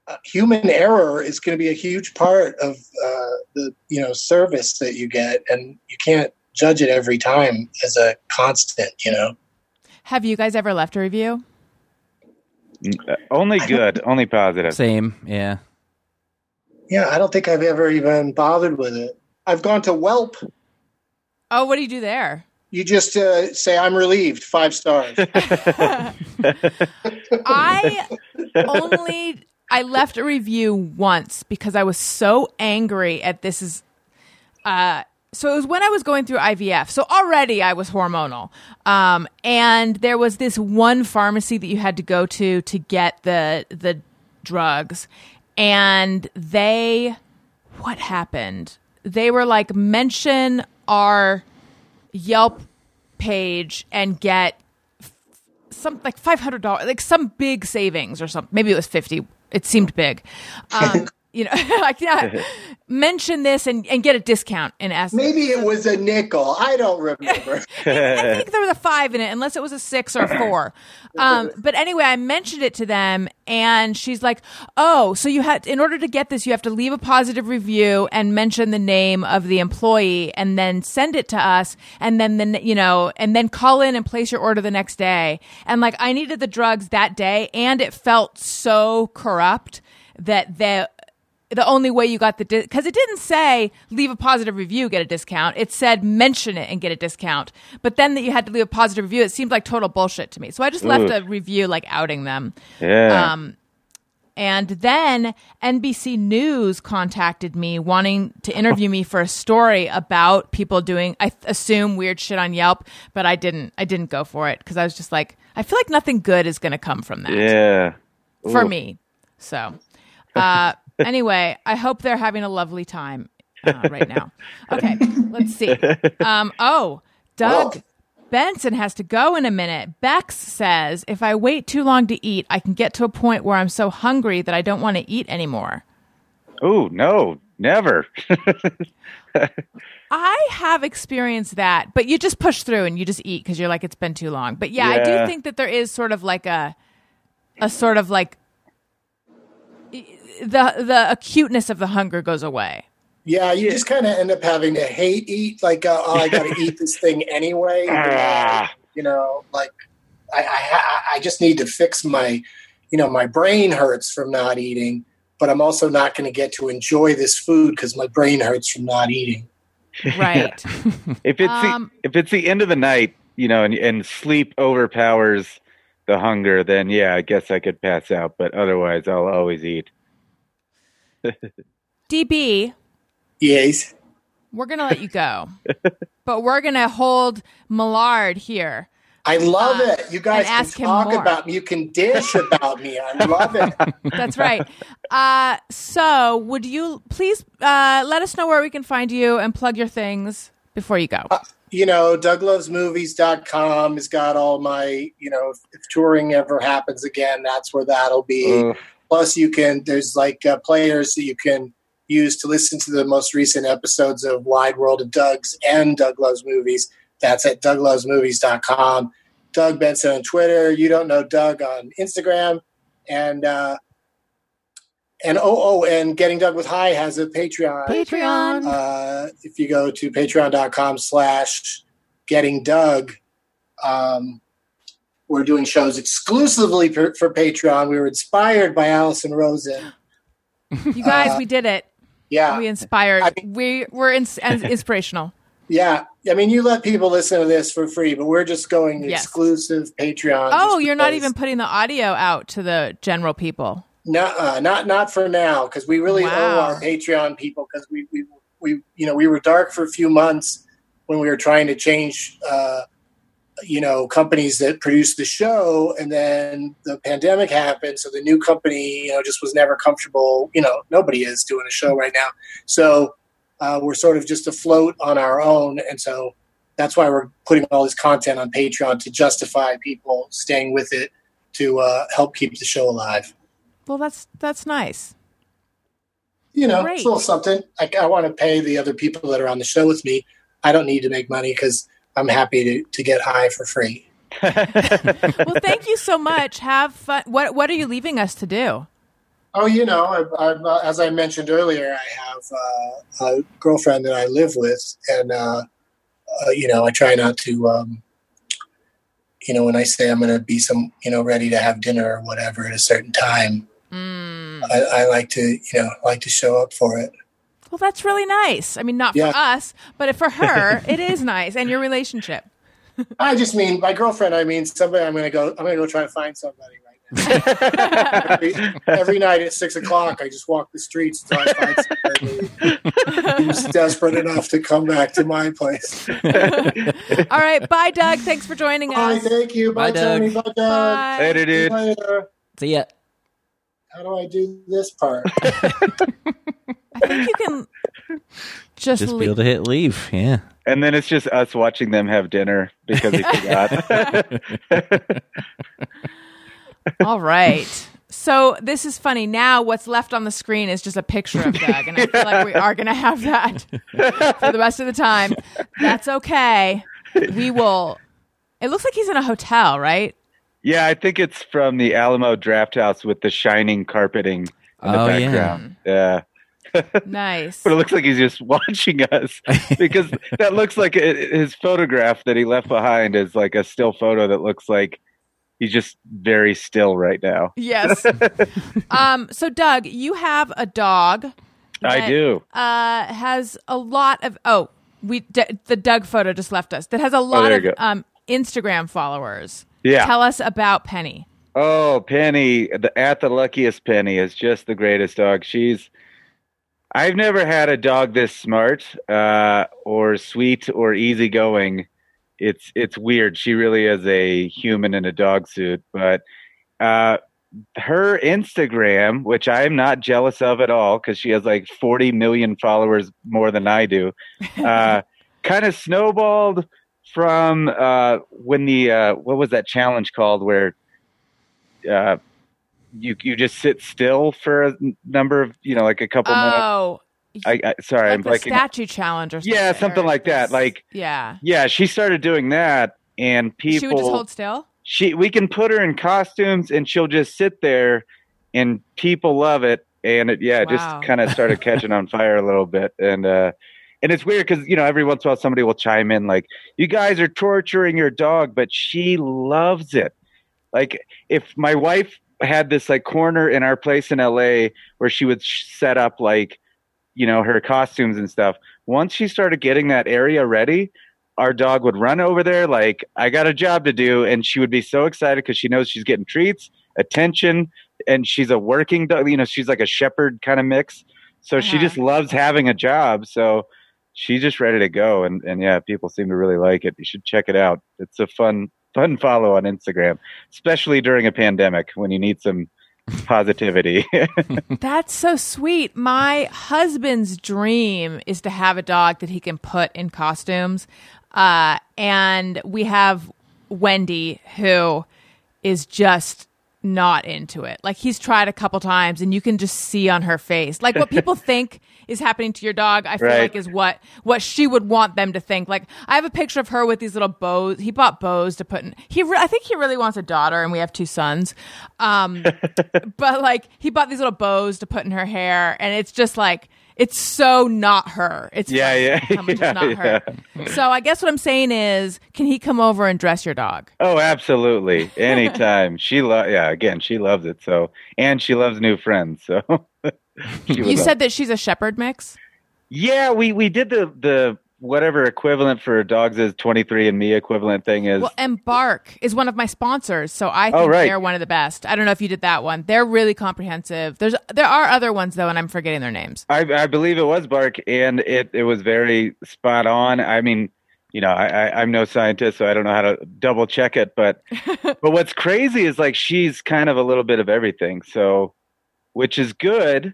uh, human error is going to be a huge part of uh, the you know service that you get, and you can't judge it every time as a constant. You know. Have you guys ever left a review? Uh, Only good, only positive. Same, yeah. Yeah, I don't think I've ever even bothered with it. I've gone to Whelp. Oh, what do you do there? You just uh, say I'm relieved, five stars. I only I left a review once because I was so angry at this is uh so it was when I was going through IVF. So already I was hormonal. Um and there was this one pharmacy that you had to go to to get the the drugs and they what happened? They were like mention our Yelp page and get some like five hundred dollars, like some big savings or something. Maybe it was fifty. It seemed big. Um, you know, like yeah, mention this and, and get a discount and ask. Maybe it was a nickel. I don't remember. I think there was a five in it, unless it was a six or a four. Um, but anyway, I mentioned it to them, and she's like, "Oh, so you had in order to get this, you have to leave a positive review and mention the name of the employee, and then send it to us, and then then you know, and then call in and place your order the next day." And like, I needed the drugs that day, and it felt so corrupt that the the only way you got the because it didn't say leave a positive review get a discount it said mention it and get a discount but then that you had to leave a positive review it seemed like total bullshit to me so i just left a review like outing them Yeah. um, and then NBC News contacted me wanting to interview me for a story about people doing, I assume, weird shit on Yelp, but I didn't. I didn't go for it because I was just like, I feel like nothing good is going to come from that yeah. for me. So, uh, anyway, I hope they're having a lovely time uh, right now. Okay, let's see. Um, oh, Doug Oh. Benson has to go in a minute. Bex says if I wait too long to eat, I can get to a point where I'm so hungry that I don't want to eat anymore. Oh no, never. I have experienced that, but you just push through and you just eat because you're like it's been too long. But yeah, I do think that there is sort of like a a sort of like the the acuteness of the hunger goes away. Yeah, you just kind of end up having to hate eat. Like, uh, oh, I got to eat this thing anyway. Ah. you know, like I, I, I just need to fix my, you know, my brain hurts from not eating, but I'm also not going to get to enjoy this food because my brain hurts from not eating. Right. if it's Um, the, if it's the end of the night, you know, and, and sleep overpowers the hunger, then yeah, I guess I could pass out. But otherwise, I'll always eat. DB, Yes. we're going to let you go. but we're going to hold Mellard here. I love Uh, it. You guys can ask talk about me. You can dish about me. I love it. That's right. Uh, so, would you please uh, let us know where we can find you and plug your things before you go? you know, douglovesmovies.com has got all my, you know, if, if touring ever happens again, that's where that'll be. Ugh. Plus, you can, there's like uh, players that you can use to listen to the most recent episodes of Wide World of Dougs and Doug Loves Movies. That's at douglovesmovies.com. Doug Benson on Twitter. You don't know Doug on Instagram. And, uh, and oh, oh, and Getting Doug with High has a Patreon Patreon. uh, if you go to patreon.com slash getting doug um, we're doing shows exclusively for, for patreon we were inspired by Alison Rosen You guys, uh, we did it. yeah We inspired. I mean- we were ins- inspirational. yeah i mean you let people listen to this for free but we're just going Yes. exclusive patreon Oh, you're not even putting the audio out to the general people. No, uh, not not for now because we really owe our Patreon people because we, we we you know we were dark for a few months when we were trying to change uh, you know companies that produced the show and then the pandemic happened so the new company you know just was never comfortable you know nobody is doing a show right now so uh, we're sort of just afloat on our own and so that's why we're putting all this content on Patreon to justify people staying with it to uh, help keep the show alive. Well, that's that's nice. you know, Great. it's a little something. I, I want to pay the other people that are on the show with me. I don't need to make money because I'm happy to, to get high for free. Well, thank you so much. Have fun. What What are you leaving us to do? Oh, you know, I, I, uh, as I mentioned earlier, I have uh, a girlfriend that I live with, and uh, uh, you know, I try not to, um, you know, when I say I'm going to be some, you know, ready to have dinner or whatever at a certain time, Mm. I, I like to, you know, like to show up for it. Well, that's really nice. I mean, not Yeah. for us, but for her, it is nice, and your relationship. I just mean my girlfriend. I mean somebody. I'm going to go. I'm going to go try to find somebody right now. every, every night at six o'clock, I just walk the streets until I find somebody who's desperate enough to come back to my place. All right, bye, Doug. Thanks for joining Bye, us. thank you. Bye, Bye, Doug. Tony. Bye, Doug. Bye. Later, See later. See ya. How do I do this part? I think you can just, Just be able to hit leave. Yeah. And then it's just us watching them have dinner because he forgot. All right. So this is funny. Now, what's left on the screen is just a picture of Doug, and I feel like we are going to have that for the rest of the time. That's okay. We will. It looks like he's in a hotel, right? yeah, I think it's from the Alamo Drafthouse with the shining carpeting in the Oh, yeah. background. Yeah. Nice. But it looks like he's just watching us because that looks like it, his photograph that he left behind is like a still photo that looks like he's just very still right now. Yes. um. So, Doug, you have a dog. I do. Uh, has a lot of oh, we D- the Doug photo just left us. That has a lot Oh, of um Instagram followers. Yeah. Tell us about Penny. Oh, Penny, the at the luckiest Penny is just the greatest dog. She's I've never had a dog this smart, uh, or sweet or easygoing. It's it's weird. She really is a human in a dog suit, but uh, her Instagram, which I am not jealous of at all, because she has like 40 million followers more than I do, uh, kind of snowballed from uh, when the uh, what was that challenge called where uh, you you just sit still for a number of you know like a couple minutes. Oh, I, I sorry, like I'm blanking. statue challenge or something. Yeah, something like that, like- yeah, yeah, she started doing that, and people she would just hold still. she we can put her in costumes and she'll just sit there and people love it and it yeah it Wow. just kind of started catching on fire a little bit and uh and it's weird because you know every once in a while somebody will chime in like you guys are torturing your dog but she loves it like if my wife had this like corner in our place in la where she would sh- set up like you know her costumes and stuff. Once she started getting that area ready our dog would run over there like i got a job to do and she would be so excited because she knows she's getting treats attention and she's a working dog you know she's like a shepherd kind of mix. So she Uh-huh. just loves having a job so she's just ready to go and, and yeah people seem to really like it. You should check it out. It's a fun fun follow on instagram especially during a pandemic when you need some positivity That's so sweet. My husband's dream is to have a dog that he can put in costumes. Uh, and we have Wendy, who is just not into it. Like he's tried a couple times, and you can just see on her face, like what people think is happening to your dog. I feel Right. like is what what she would want them to think. Like I have a picture of her with these little bows. He bought bows to put in. He, re- I think he really wants a daughter, and we have two sons. Um, but like he bought these little bows to put in her hair, and it's just like it's so not her. It's Yeah, yeah, how much yeah, it's not her. So I guess what I'm saying is, can he come over and dress your dog? Oh, absolutely. Anytime. she lo- yeah, again, she loves it. So, and she loves new friends. So, You love- said that she's a shepherd mix. yeah, we we did the the whatever equivalent for dogs is 23andMe equivalent thing is Well, and Bark is one of my sponsors, so I oh, think Oh, right. they're one of the best. I don't know if you did that one. They're really comprehensive. There's there are other ones though, and I'm forgetting their names. I, I believe it was Bark, and it, it was very spot on. I mean, you know, I, I, I'm no scientist, so I don't know how to double check it. But but what's crazy is like she's kind of a little bit of everything, so which is good,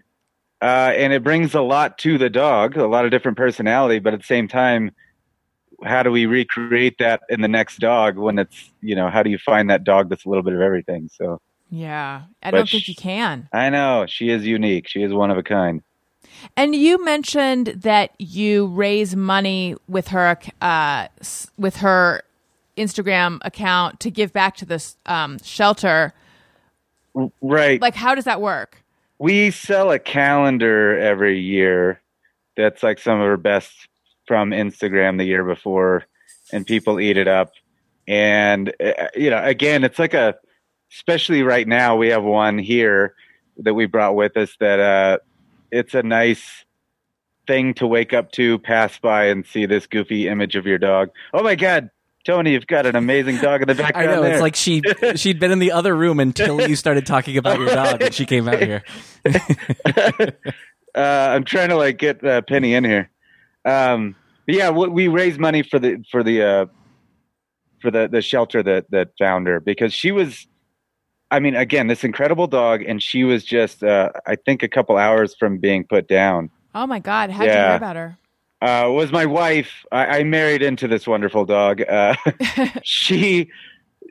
uh, and it brings a lot to the dog, a lot of different personality. But at the same time, how do we recreate that in the next dog when it's you know how do you find that dog that's a little bit of everything? So Yeah, I But don't think sh- you can. I know she is unique. She is one of a kind. And you mentioned that you raise money with her uh, with her Instagram account to give back to this um, shelter. Right. Like, how does that work? We sell a calendar every year that's like some of our best from Instagram the year before, and people eat it up. And uh, you know, again, it's like a, especially right now, we have one here that we brought with us that uh, it's a nice thing to wake up to, pass by, and see this goofy image of your dog. Oh my God, Tony, you've got an amazing dog in the background. I know. there. It's like she she'd been in the other room until you started talking about your dog, and she came out here. uh, I'm trying to like get uh, Penny in here. Um, but yeah, we, we raised money for the for the uh, for the the shelter that that found her because she was, I mean, again, this incredible dog, and she was just, uh, I think, a couple hours from being put down. Oh my God, how'd you hear about her? Uh, was my wife. I, I married into this wonderful dog. Uh, she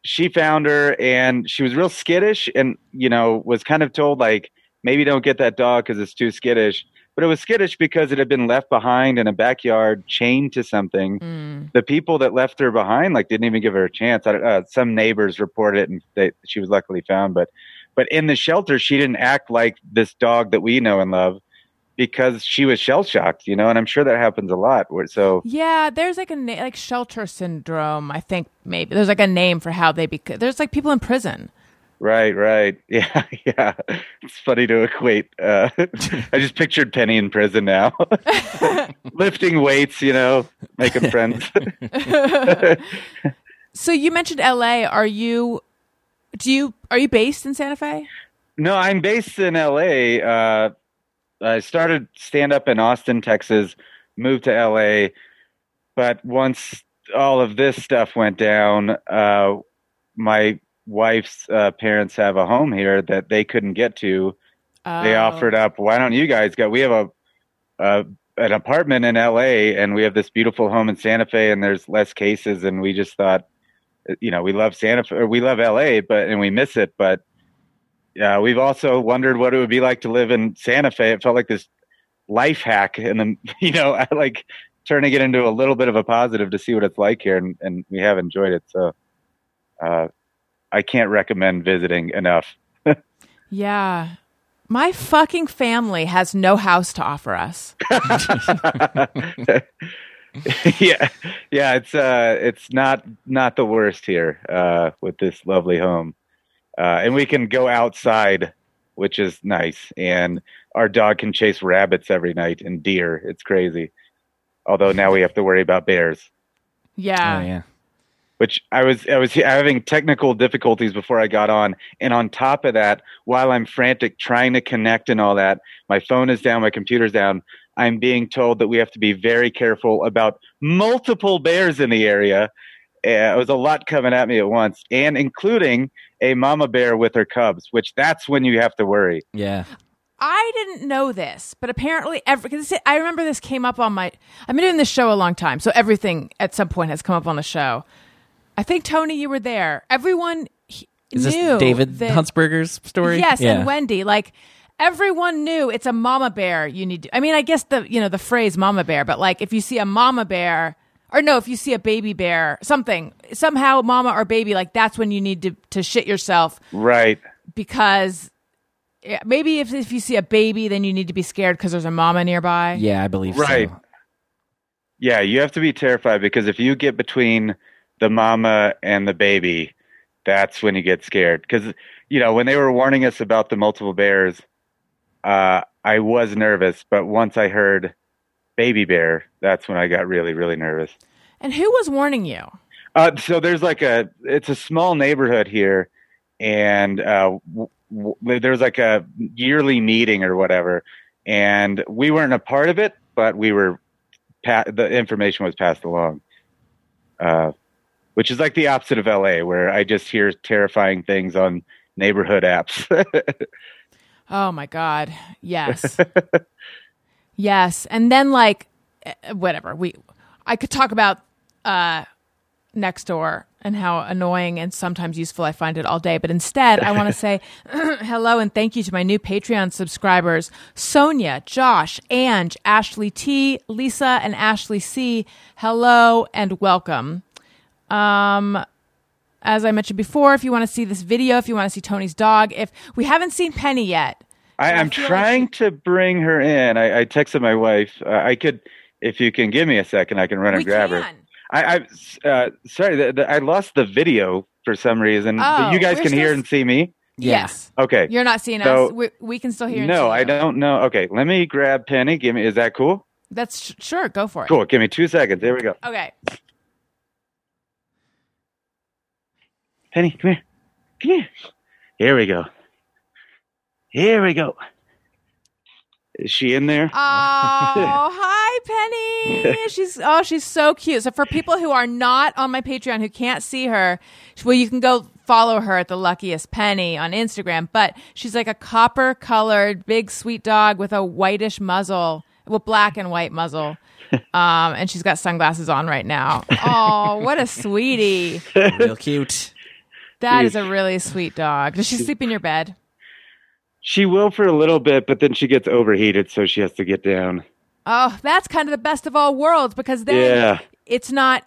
she found her and she was real skittish and you know was kind of told like maybe don't get that dog because it's too skittish but it was skittish because it had been left behind in a backyard chained to something Mm. the people that left her behind like didn't even give her a chance I don't, uh, some neighbors reported it and they, she was luckily found but but in the shelter she didn't act like this dog that we know and love because she was shell shocked, you know, and I'm sure that happens a lot. So Yeah, there's like a na- like shelter syndrome. I think maybe there's like a name for how they bec There's like people in prison. right, right, yeah, yeah. It's funny to equate. Uh, I just pictured Penny in prison now, lifting weights, you know, making friends. So you mentioned L.A. Are you? Do you are you based in Santa Fe? No, I'm based in LA. Uh, I started stand up in Austin, Texas, moved to LA, but once all of this stuff went down, uh, my wife's uh, parents have a home here that they couldn't get to. They Oh. offered up, why don't you guys go? We have a, a an apartment in LA and we have this beautiful home in Santa Fe and there's less cases and we just thought, you know, we love Santa Fe, or we love LA, but and we miss it, but yeah, we've also wondered what it would be like to live in Santa Fe. It felt like this life hack, and then you know, I like turning it into a little bit of a positive to see what it's like here, and, and we have enjoyed it. So, uh, I can't recommend visiting enough. Yeah. My fucking family has no house to offer us. yeah, yeah, it's uh, it's not not the worst here uh, with this lovely home, uh, and we can go outside, which is nice, and our dog can chase rabbits every night and deer. It's crazy. Although now we have to worry about bears, Yeah. oh yeah. which I was I was having technical difficulties before I got on, and on top of that, while I'm frantic trying to connect and all that, my phone is down, my computer's down. I'm being told that we have to be very careful about multiple bears in the area. Uh, it was a lot coming at me at once, and including a mama bear with her cubs, which that's when you have to worry. Yeah. I didn't know this, but apparently, every cause this- I remember this came up on my. I've been doing this show a long time, so everything at some point has come up on the show. I think Tony, you were there. Everyone he- Is this knew David that- Huntsberger's story? Yes, yeah. and Wendy. Like everyone knew it's a mama bear. You need. To, I mean, I guess the you know the phrase mama bear, but like if you see a mama bear. Or no, if you see a baby bear, something somehow, mama or baby, like that's when you need to to shit yourself Right. because maybe if if you see a baby, then you need to be scared because there's a mama nearby. Yeah, I believe Right. so. Yeah, you have to be terrified because if you get between the mama and the baby, that's when you get scared. Because you know when they were warning us about the multiple bears, uh, I was nervous, but once I heard baby bear, that's when I got really, really nervous. And who was warning you? Uh, so there's like a it's a small neighborhood here, and uh, w- w- there's like a yearly meeting or whatever, and we weren't a part of it, but we were pa- the information was passed along, uh, which is like the opposite of LA, where I just hear terrifying things on neighborhood apps. Oh my god. Yes. yes. And then like eh, whatever. We I could talk about uh Nextdoor and how annoying and sometimes useful I find it all day, but instead I want to say hello and thank you to my new Patreon subscribers, Sonia, Josh, Ange, Ashley T, Lisa, and Ashley C. Hello and welcome. Um as I mentioned before, if you want to see this video, if you want to see Tony's dog, if we haven't seen Penny yet, I, I I'm feel like trying to bring her in. I, I texted my wife. Uh, I could, if you can give me a second, I can run and we grab her. I, I uh, sorry, the, the, I lost the video for some reason. Oh, you guys we're can hear and see me. Yeah. Yes. Okay. You're not seeing So- us. We, we can still hear and no, see I you. don't know. Okay, let me grab Penny. Give me. Is that cool? That's sh- sure. Go for it. Cool. Give me two seconds. There we go. Okay. Penny, come here. Come here. Here we go. Here we go. Is she in there? Oh, hi, Penny. She's oh, she's so cute. So for people who are not on my Patreon who can't see her, well, you can go follow her at the luckiest penny on Instagram. But she's like a copper colored big sweet dog with a whitish muzzle, well, black and white muzzle. Um, and she's got sunglasses on right now. Oh, what a sweetie. Real cute. That is a really sweet dog. Does she sleep in your bed? She will for a little bit, but then she gets overheated, so she has to get down. Oh, that's kind of the best of all worlds because then Yeah. it's not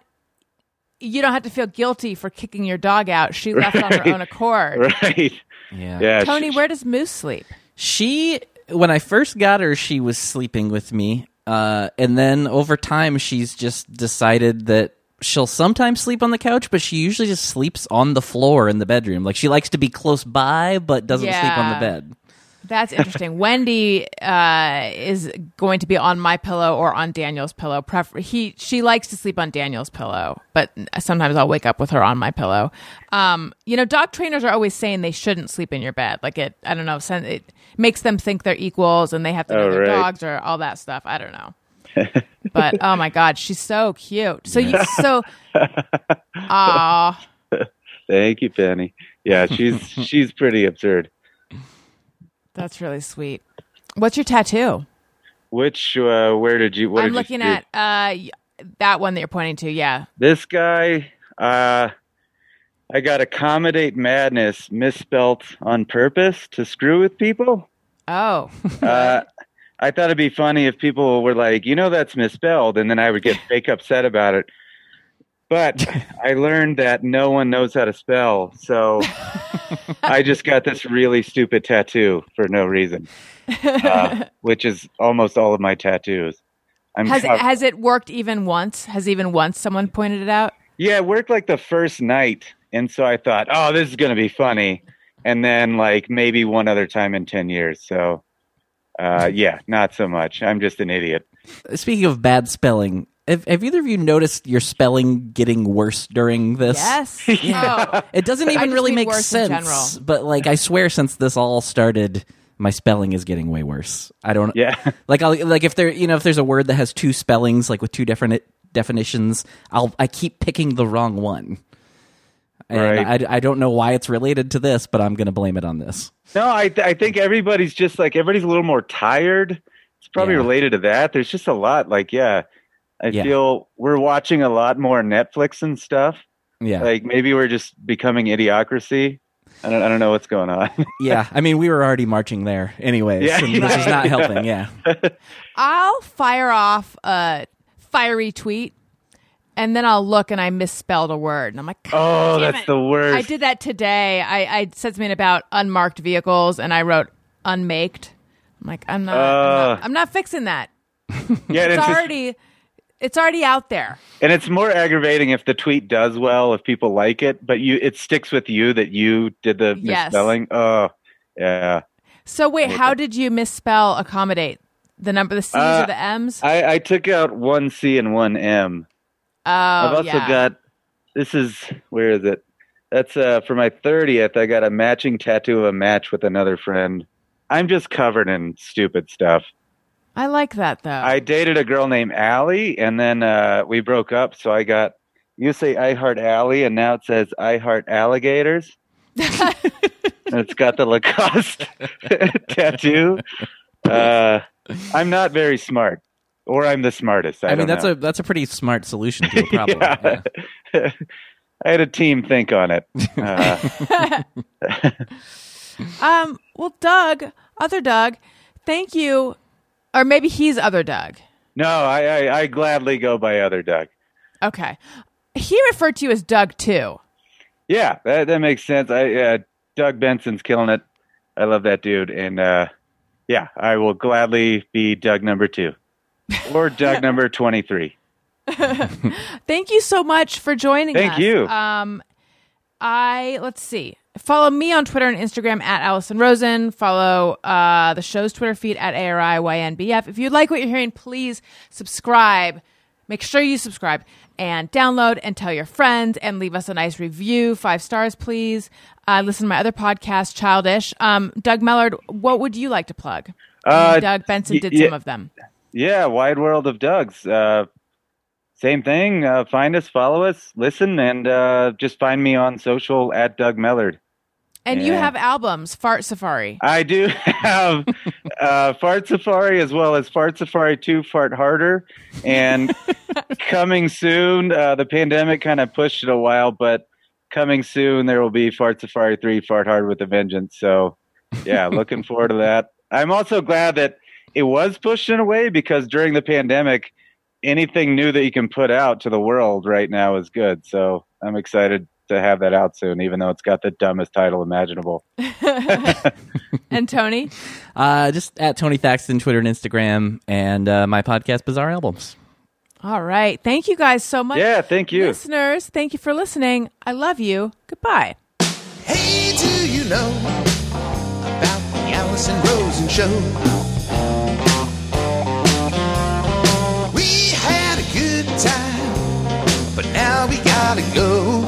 you don't have to feel guilty for kicking your dog out. She left on her own accord. Right. Yeah. Yeah. Tony, she- where does Moose sleep? She when I first got her, she was sleeping with me, uh, and then over time, she's just decided that she'll sometimes sleep on the couch, but she usually just sleeps on the floor in the bedroom. Like she likes to be close by, but doesn't sleep on the bed. That's interesting. Wendy uh, is going to be on my pillow or on Daniel's pillow. Prefer- he she likes to sleep on Daniel's pillow, but sometimes I'll wake up with her on my pillow. Um, you know, dog trainers are always saying they shouldn't sleep in your bed. Like it, I don't know, it makes them think they're equals and they have to know Oh, their right. dogs or all that stuff. I don't know. but oh my god, she's so cute. So you so, ah, Thank you, Penny. Yeah, she's she's pretty absurd. That's really sweet. What's your tattoo? Which uh, where did you? What I'm did looking you at uh that one that you're pointing to. Yeah. this guy. Uh, I got accommodate madness misspelt on purpose to screw with people. Oh. Uh, I thought it'd be funny if people were like, you know, that's misspelled, and then I would get fake upset about it. But I learned that no one knows how to spell, so I just got this really stupid tattoo for no reason, uh, which is almost all of my tattoos. I'm Has cov- has it worked even once? Has even once someone pointed it out? yeah, it worked like the first night, and so I thought, oh, this is gonna be funny, and then like maybe one other time in ten years. So, uh, yeah, not so much. I'm just an idiot. Speaking of bad spelling, have, have either of you noticed your spelling getting worse during this? Yes. Oh. It doesn't I even just really mean make worse in sense. general. But like, I swear, since this all started, my spelling is getting way worse. I don't. Yeah. Like, I'll, like if there, you know, if there's a word that has two spellings, like with two different definitions, I'll I keep picking the wrong one. And Right. I, I don't know why it's related to this, but I'm going to blame it on this. No, I th- I think everybody's just like everybody's a little more tired. It's probably Yeah. related to that. There's just a lot. Like, yeah, I Yeah. feel we're watching a lot more Netflix and stuff. Yeah, Like maybe we're just becoming idiocracy. I don't I don't know what's going on. yeah. I mean, we were already marching there, anyways. Yeah, and this is yeah. not helping. Yeah. I'll fire off a fiery tweet, and then I'll look and I misspelled a word, and I'm like, oh, that's it. the worst. I did that today. I, I said something about unmarked vehicles, and I wrote unmaked. I'm like, I'm not. I'm, Uh. not I'm not fixing that. yeah, and It's it's just- already. It's already out there. and it's more aggravating if the tweet does well, if people like it, but you it sticks with you that you did the Yes. misspelling. Oh, yeah. So wait, how did you misspell accommodate? The number, the C's Uh, or the M's? I, I took out one C and one M. oh, I've also yeah. got this is where is it? That's uh for my thirtieth. I got a matching tattoo of a match with another friend. I'm just covered in stupid stuff. I like that though. I dated a girl named Allie, and then uh, we broke up. So I got you say I heart Allie, and now it says I heart alligators. and it's got the Lacoste tattoo. Uh, I'm not very smart, or I'm the smartest. I, I, mean, that's know. a that's a pretty smart solution to a problem. yeah. Yeah. I had a team think on it. Uh, Um, well, Doug, other Doug, thank you. Or maybe he's other Doug. no, I, I, I gladly go by other Doug. Okay. He referred to you as Doug too. Yeah, that, that makes sense. I uh, Doug Benson's killing it. I love that dude, and uh, yeah, I will gladly be Doug number two or Doug number twenty-three. Thank you so much for joining Thank us. you. Um, I let's see. Follow me on Twitter and Instagram at Alison Rosen. Follow uh, the show's Twitter feed at ARIYNBF. If you like what you're hearing, please subscribe. Make sure you subscribe and download and tell your friends and leave us a nice review. Five stars, please. Uh, listen to my other podcast, Childish. Um, Doug Mellard, what would you like to plug? Uh, Doug Benson did yeah. some of them. Yeah, Wide World of Dougs. Uh, same thing. Uh, find us, follow us, listen, and uh, just find me on social at Doug Mellard. And you have albums, Fart Safari. I do have uh, Fart Safari as well as Fart Safari 2 Fart Harder. And coming soon, uh, the pandemic kind of pushed it a while, but coming soon, there will be Fart Safari 3 Fart Hard with a Vengeance. So, yeah, looking forward to that. I'm also glad that it was pushed in a way because during the pandemic, anything new that you can put out to the world right now is good. So, I'm excited to have that out soon, even though it's got the dumbest title imaginable. And Tony, Uh, just at Tony Thaxton, Twitter and Instagram, and uh, my podcast, Bizarre Albums. all right. Thank you guys so much. Yeah, thank you. Listeners, thank you for listening. I love you. Goodbye. Hey, do you know about the Alison Rosen show? We had a good time, but now we gotta go.